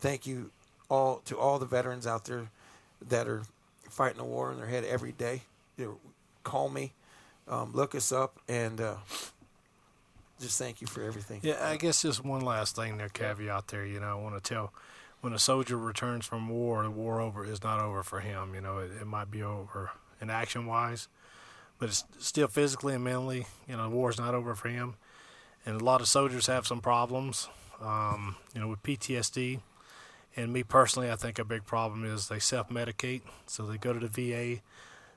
Thank you all to all the veterans out there that are fighting a war in their head every day. You call me um, look us up and uh, just thank you for everything. Yeah, I guess just one last thing there, caveat there. You know, I want to tell when a soldier returns from war, the war over is not over for him. You know, it, it might be over in action wise, but it's still physically and mentally. You know, the war is not over for him. And a lot of soldiers have some problems, um, you know, with PTSD. And me personally, I think a big problem is they self medicate. So they go to the VA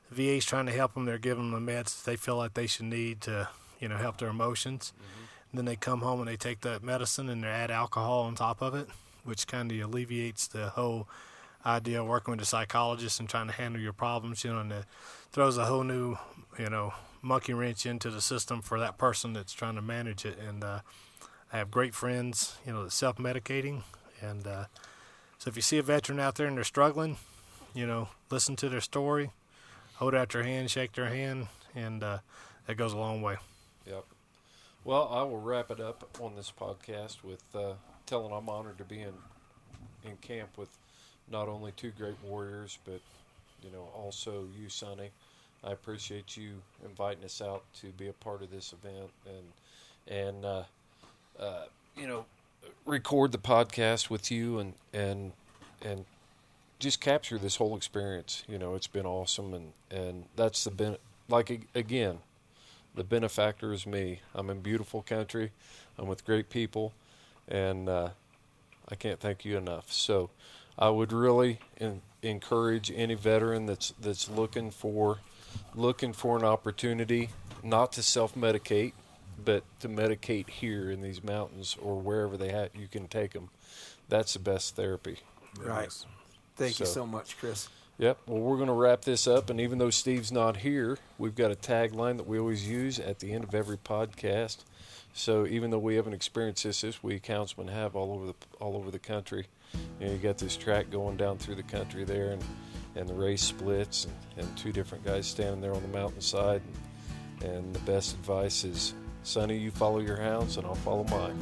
the VA's trying to help them. They're giving them the meds they feel like they should need to, you know, help their emotions. Mm-hmm. then they come home and they take that medicine and they add alcohol on top of it, which kind of alleviates the whole idea of working with a psychologist and trying to handle your problems, you know, and it throws a whole new, you know, monkey wrench into the system for that person that's trying to manage it. And uh, I have great friends, you know, that's self-medicating. And uh, so if you see a veteran out there and they're struggling, you know, listen to their story, hold out your hand, shake their hand, and uh, that goes a long way. Yep. Well, I will wrap it up on this podcast with uh, telling I'm honored to be in in camp with not only two great warriors, but you know also you, Sonny. I appreciate you inviting us out to be a part of this event and and uh, uh, you know record the podcast with you and and and just capture this whole experience. You know, it's been awesome, and and that's the ben- like again, the benefactor is me. I'm in beautiful country. I'm with great people, and uh, I can't thank you enough. So, I would really in, encourage any veteran that's that's looking for looking for an opportunity not to self medicate, but to medicate here in these mountains or wherever they have you can take them. That's the best therapy. Right. Thank so, you so much, Chris. Yep. Well, we're going to wrap this up, and even though Steve's not here, we've got a tagline that we always use at the end of every podcast. So even though we haven't experienced this this week, houndsmen have all over the all over the country. You know, you got this track going down through the country there, and and the race splits, and, and two different guys standing there on the mountainside. And, and the best advice is, Sonny, you follow your hounds, and I'll follow mine.